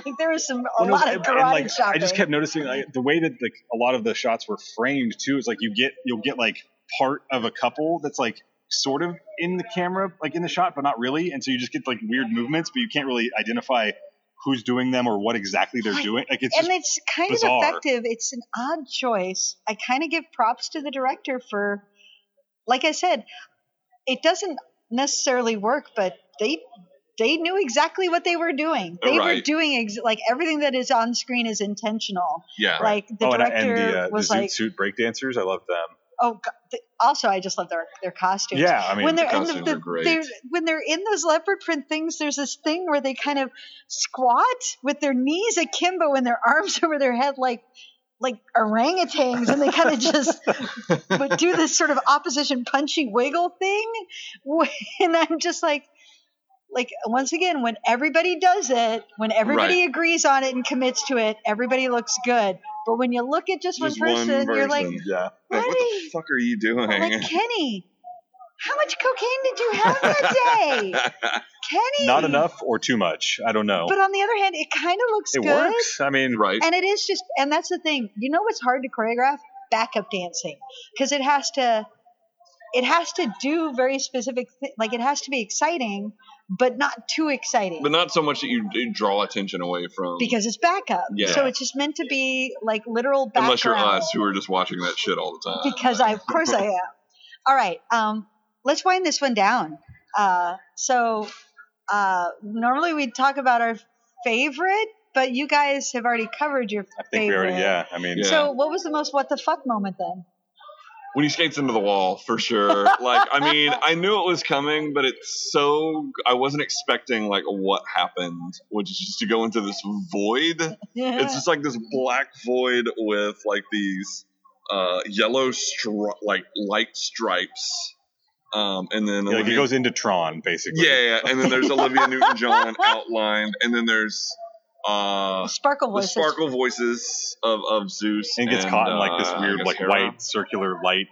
S2: Like there was some a
S3: Well,
S2: lot of
S3: and, like. I just kept noticing like the way that like a lot of the shots were framed too. Is like you get you'll get like part of a couple that's like sort of in the camera, like in the shot, but not really, and so you just get like weird movements, but you can't really identify who's doing them or what exactly they're doing. Like it's
S2: and it's kind
S3: bizarre.
S2: of effective. It's an odd choice. I kind of give props to the director for, like I said, it doesn't necessarily work, but they they knew exactly what they were doing. They were doing ex- like everything that is on screen is intentional.
S11: yeah.
S2: Like the
S3: oh,
S2: director
S3: and the, uh, the
S2: was
S3: zoot
S2: like,
S3: suit breakdancers, I love them.
S2: oh, God. also I just love their their costumes
S3: Yeah, I mean,
S2: when they're
S11: the
S2: in the,
S11: costumes
S2: the
S11: are great.
S2: they're, when they're in those leopard print things, there's this thing where they kind of squat with their knees akimbo and their arms over their head like like orangutans, and they kind of just but do this sort of opposition punchy wiggle thing. And I'm just like. Like once again, when everybody does it, when everybody agrees on it and commits to it, everybody looks good. But when you look at just,
S11: Just
S2: one
S11: one
S2: person, you're like,
S11: person.
S3: yeah.
S11: Like, what the fuck are you doing?
S2: like Kenny, how much cocaine did you have that day? Kenny.
S3: Not enough or too much. I don't know.
S2: But on the other hand, it kind of looks
S3: it
S2: good.
S3: works. I mean,
S11: right.
S2: And it is just, and that's the thing. You know what's hard to choreograph? Backup dancing, because it has to, it has to do very specific, thi- like it has to be exciting, but not too exciting.
S11: but not so much that you, you draw attention away from.
S2: because it's backup,
S11: Yeah.
S2: so it's just meant to be like literal background.
S11: unless you're us, who are just watching that shit all the time.
S2: because I, of course, I am. All right, um, let's wind this one down. Uh, so uh, normally we talk about our favorite, but you guys have already covered your favorite.
S3: I think we
S2: favorite.
S3: already. Yeah. I mean,
S11: Yeah.
S2: So what was the most what the fuck moment then?
S11: When he skates into the wall for sure. Like i mean i knew it was coming but it's so i wasn't expecting like what happened which is just to go into this void. It's just like this black void with like these uh yellow stri- like light stripes um and then
S3: yeah, like it goes into Tron basically.
S11: yeah, yeah. And then there's olivia newton-john outlined and then there's uh
S2: Sparkle
S11: the
S2: voices.
S11: sparkle voices of, of zeus
S3: And gets caught in like this
S11: uh,
S3: weird,
S11: guess
S3: like
S11: Hera.
S3: white circular light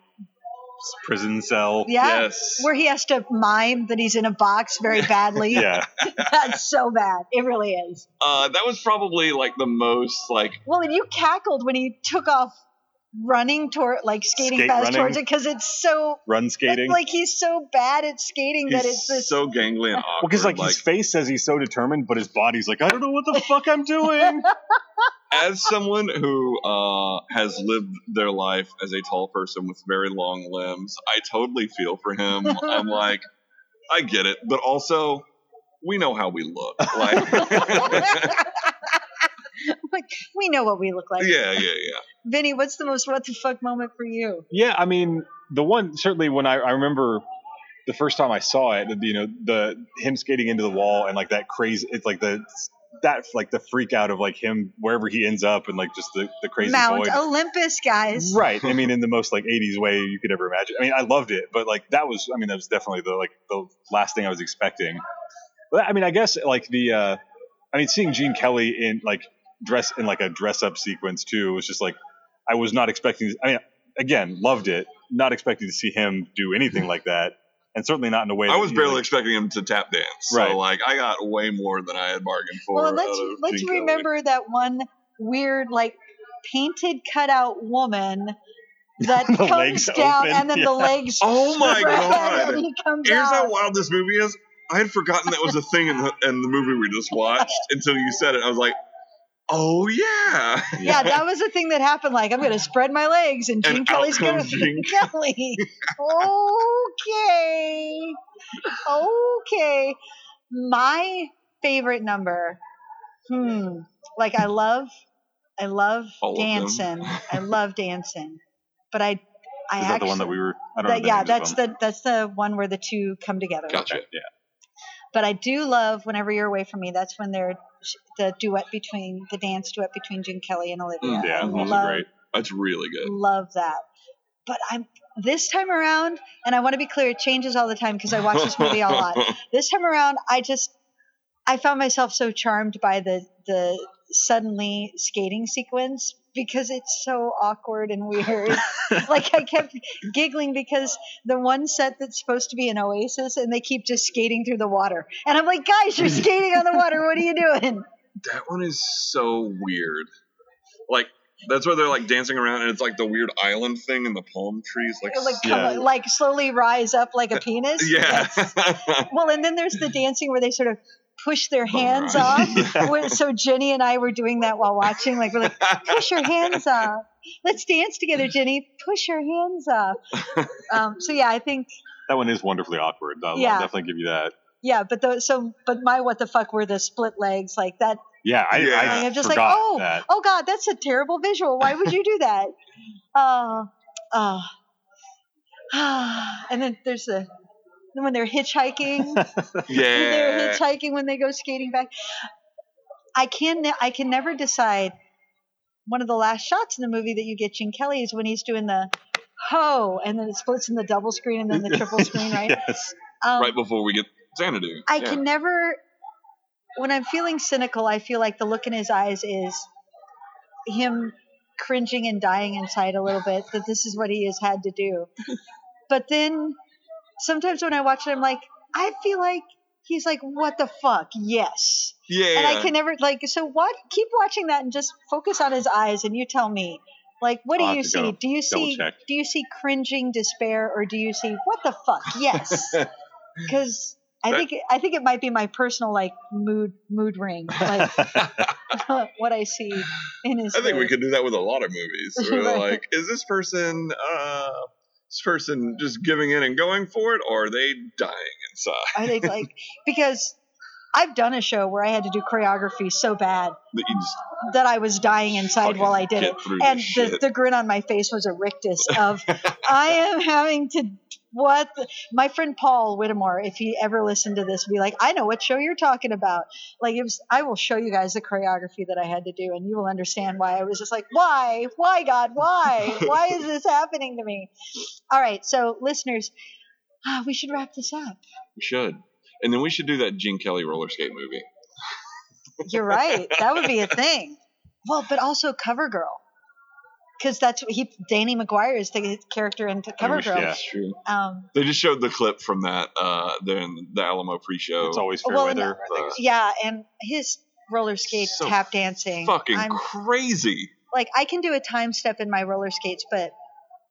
S3: prison cell.
S2: Yeah.
S11: yes
S2: Where he has to mime that he's in a box very badly.
S3: Yeah.
S2: That's so bad. It really is.
S11: uh that was probably like the most like
S2: Well, and you cackled when he took off running toward, like skating
S3: Skate
S2: fast
S3: running.
S2: towards it because it's so,
S3: Run skating.
S2: like he's so bad at skating that it's this.
S11: so gangly and awkward.
S3: well, because like, his face says he's so determined, but his body's like, I don't know what the fuck I'm doing.
S4: as someone who uh, has lived their life as a tall person with very long limbs, I totally feel for him. I'm like, I get it, but also we know how we look. Like,
S2: like we know what we look like.
S4: yeah, yeah, yeah.
S2: Vinnie, what's the most what the fuck moment for you?
S3: Yeah, I mean, the one certainly when I, I remember the first time I saw it, you know, the him skating into the wall and like that crazy, it's like the that like the freak out of like him wherever he ends up and like just the the crazy
S2: Mount
S3: void.
S2: Olympus, guys.
S3: Right. I mean, in the most like '80s way you could ever imagine. I mean, I loved it, but like that was, I mean, that was definitely the like the last thing I was expecting. But I mean, I guess like the, uh I mean, seeing Gene Kelly in like dress in like a dress up sequence too It was just like I was not expecting. I mean, again, loved it. Not expecting to see him do anything like that, and certainly not in a way.
S4: I was
S3: he,
S4: barely
S3: like-
S4: expecting him to tap dance.
S3: Right.
S4: So like I got way more than I had bargained for.
S2: Well, let's
S4: out
S2: let's
S4: Gene
S2: remember that one weird like painted cutout woman that
S4: The
S2: comes
S4: legs
S2: down
S4: open,
S2: and then the legs.
S4: Oh my God.
S2: And he comes
S4: Here's
S2: out.
S4: how wild this movie is. I had forgotten that was a thing in the, in the movie we just watched until you said it. I was like, oh yeah.
S2: Yeah, that was the thing that happened. Like, I'm going to spread my legs, and
S4: And
S2: Gene
S4: out
S2: Kelly's gonna
S4: Gene
S2: Kelly. okay, okay. My favorite number. Hmm. Like, I love, I love
S3: All
S2: dancing. I love dancing, but I, I
S3: Is that
S2: actually,
S3: the one that we were? I don't
S2: that-
S3: know.
S2: yeah, that's the that's the one where the two come together.
S4: Gotcha.
S3: Yeah.
S2: But I do love whenever you're away from me. That's when they're the duet between the dance duet between Gene Kelly and Olivia.
S4: Mm, those
S2: love,
S4: great. That's really good.
S2: love that. But I'm this time around, and I want to be clear, it changes all the time because I watch this movie a lot. This time around, I just I found myself so charmed by the the suddenly skating sequence because it's so awkward and weird. like I kept giggling because the one set that's supposed to be an oasis and they keep just skating through the water. And I'm like, guys, you're skating on the water. What are you doing?
S4: That one is so weird. Like that's where they're like dancing around and it's like the weird island thing and the palm trees. Like,
S2: Like, come- like slowly rise up like a penis.
S4: yeah.
S2: Well, and then there's the dancing where they sort of push their hands off. Where- So Jenny and I were doing that while watching. Like we're like, push your hands off. Let's dance together, Jenny. Push your hands off. Um, so yeah, I think
S3: That one is wonderfully awkward. I'll,
S2: Yeah.
S3: I'll definitely give you that.
S2: yeah, but those so but my what the fuck were the split legs like that?
S3: Yeah, I,
S4: Yeah.
S3: I
S2: I'm just like, oh,
S3: that.
S2: oh god, that's a terrible visual. Why would you do that? Uh, uh, and then there's the when they're hitchhiking. they're hitchhiking when they go skating back. I can ne- I can never decide. One of the last shots in the movie that you get Gene Kelly is when he's doing the ho, and then it splits in the double screen and then the triple screen, right?
S3: yes.
S2: Um,
S4: right before we get Xanadu.
S2: I
S4: Yeah.
S2: can never. When I'm feeling cynical, I feel like the look in his eyes is him cringing and dying inside a little bit that this is what he has had to do. But then sometimes when I watch it, I'm like, I feel like he's like, what the fuck? Yes.
S4: Yeah.
S2: And I can never like so what keep watching that and just focus on his eyes and you tell me. Like what do
S3: I'll
S2: you see? Do you see
S3: double-check.
S2: do you see cringing despair or do you see what the fuck? Yes. Cuz I
S4: That-
S2: think I think it might be my personal like mood mood ring like what I see in his
S4: I think we could do that with a lot of movies. Like, is this person uh person just giving in and going for it or are they dying inside?
S2: Are they like because I've done a show where I had to do choreography so bad
S4: That you just
S2: that I was dying inside while I did it. And the, the grin on my face was a rictus of I am having to what the- my friend Paul Whittemore, if he ever listened to this, would be like, I know what show you're talking about. Like it was I will show you guys the choreography that I had to do and you will understand why I was just like, Why? Why God? Why? Why is this happening to me? All right, so listeners, ah, we should wrap this up.
S4: we should. And then we should do that Gene Kelly roller skate movie.
S2: You're right. That would be a thing. Well, but also Cover Girl. Because that's what he, Danny McGuire is the character in Cover Girl.
S3: yeah.
S4: true.
S2: Um,
S4: They just showed the clip from that uh during the Alamo pre-show.
S3: It's always fair
S2: Well,
S3: weather. I think.
S4: uh,
S2: yeah, and his roller skate
S4: So
S2: tap dancing.
S4: fucking
S2: I'm
S4: crazy.
S2: like, I can do a time step in my roller skates, but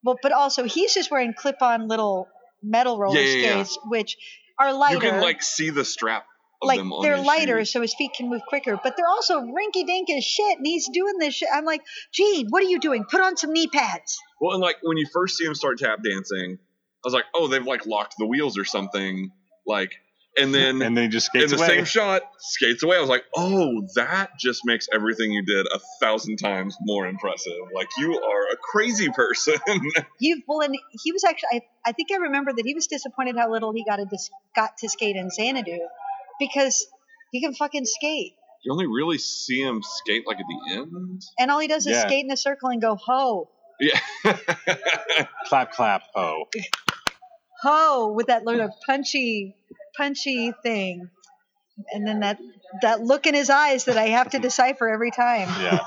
S2: well, but also he's just wearing clip-on little metal roller
S4: Yeah, yeah, yeah.
S2: skates, which are lighter.
S4: You can like see the strap of
S2: like they're lighter,
S4: shoes.
S2: so his feet can move quicker. But they're also rinky dink as shit, and he's doing this shit. I'm like, Gene, what are you doing? Put on some knee pads.
S4: Well, and like when you first see him start tap dancing, I was like, oh, they've like locked the wheels or something. Like, and then
S3: and then he just
S4: in
S3: skates
S4: the
S3: away.
S4: same shot, skates away. I was like, oh, that just makes everything you did a thousand times more impressive. Like you are a crazy person.
S2: He well, and he was actually. I, I think I remember that he was disappointed how little he got to dis, got to skate in Xanadu, because he can fucking skate,
S4: you only really see him skate like at the end.
S2: and all he does is
S3: Yeah.
S2: skate in a circle and go ho
S4: Yeah.
S3: clap, clap, ho.
S2: ho with that little punchy punchy thing, and then that that look in his eyes that I have to decipher every time.
S3: Yeah.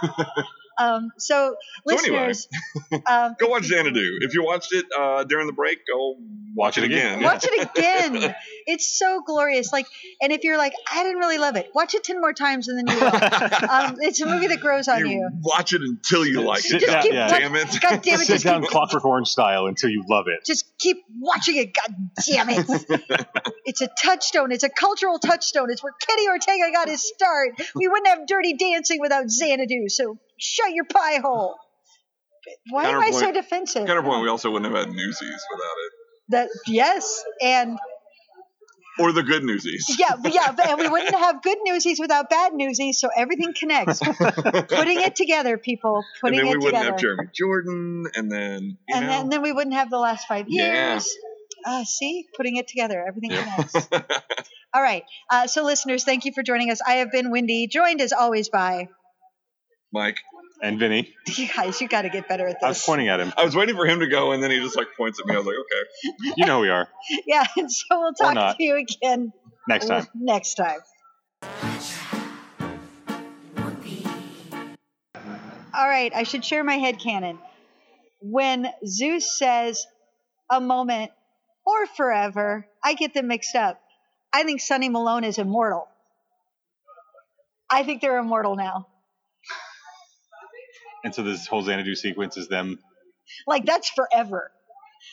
S2: Um, so
S4: So anyway.
S2: listeners, um,
S4: go watch Xanadu. If you watched it uh, during the break, go watch,
S3: it again.
S2: Watch it again. It's so glorious. Like, and if you're like, I didn't really love it, watch it ten more times and then you will. um, it's a movie that grows on you.
S4: Watch it until you like it.
S3: Sit down,
S2: keep
S3: yeah.
S4: Damn it.
S2: God damn it,
S3: Sit
S2: just
S3: down
S2: keep,
S3: Clockwork Orange style until you love it.
S2: just keep watching it. God damn it. it's a touchstone. It's a cultural touchstone. It's where Kenny Ortega got his start. We wouldn't have Dirty Dancing without Xanadu. So shut your pie hole. Why am I so defensive?
S4: Counterpoint, we also wouldn't have had Newsies without it.
S2: That yes, and
S4: Or the good Newsies.
S2: yeah, yeah, and we wouldn't have good newsies without bad newsies. So everything connects. Putting it together, people.
S4: putting and
S2: Putting
S4: then we
S2: it
S4: wouldn't
S2: together.
S4: have Jeremy Jordan, and then
S2: and,
S4: know,
S2: then, and then we wouldn't have the last five
S4: Yeah.
S2: years. Uh, see, putting it together, everything connects. All right. Uh, so, listeners, thank you for joining us. I have been Windy, joined as always by
S4: Mike.
S3: And Vinnie,
S2: you guys. You got to get better at this.
S3: I was pointing at him.
S4: I was waiting for him to go, and then he just like points at me. I was like, okay.
S3: You know who we are.
S2: Yeah. And so we'll talk to you again
S3: Next time.
S2: Next time. All right, I should share my headcanon. When Zeus says a moment or forever, I get them mixed up. I think Sonny Malone is immortal. I think they're immortal now.
S3: And so this whole Xanadu sequence is them.
S2: Like that's forever.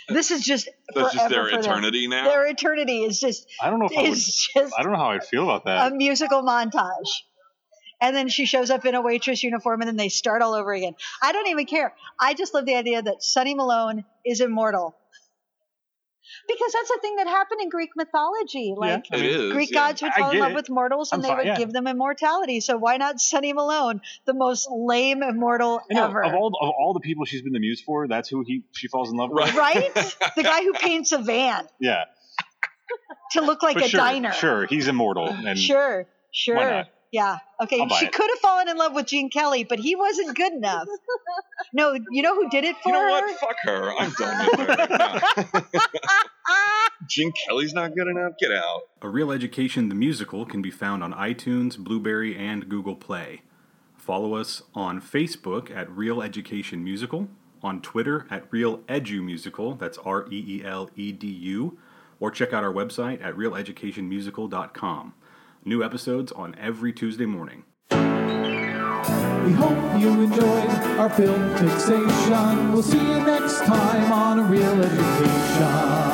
S2: This is just
S4: That's just their
S2: for them.
S4: eternity now?
S2: Their eternity is just
S3: I don't know if I would,
S2: just
S3: I don't know how I'd feel about that.
S2: a musical montage. And then she shows up in a waitress uniform and then they start all over again. I don't even care. I just love the idea that Sonny Malone is immortal. Because that's a thing that happened in Greek mythology. Like
S4: is,
S2: Greek
S4: yeah.
S2: gods would fall in love
S3: it.
S2: with mortals and
S3: I'm
S2: they
S3: fine,
S2: would
S3: yeah.
S2: give them immortality. So why not Sonny Malone, the most lame immortal
S3: know,
S2: ever?
S3: of all of all the people she's been the muse for, that's who he she falls in love with.
S2: right? the guy who paints a van
S3: Yeah,
S2: to look like
S3: but
S2: a
S3: sure,
S2: diner.
S3: sure, he's immortal, and
S2: Sure, sure.
S3: Not?
S2: Yeah. Okay.
S3: I'll buy
S2: She
S3: it.
S2: could have fallen in love with Gene Kelly, but he wasn't good enough. No, you know who did it for
S4: You know
S2: her?
S4: what? Fuck her. I'm done with her. No. Gene Kelly's not good enough. Get out.
S12: A Reel Education the Musical can be found on iTunes, Blubrry, and Google Play. Follow us on Facebook at Reel Education Musical, on Twitter at Reel Edu Musical, that's R E E L E D U, or check out our website at reeleducationmusical.com. New episodes on every Tuesday morning.
S1: We hope you enjoyed our film fixation. We'll see you next time on a reel education.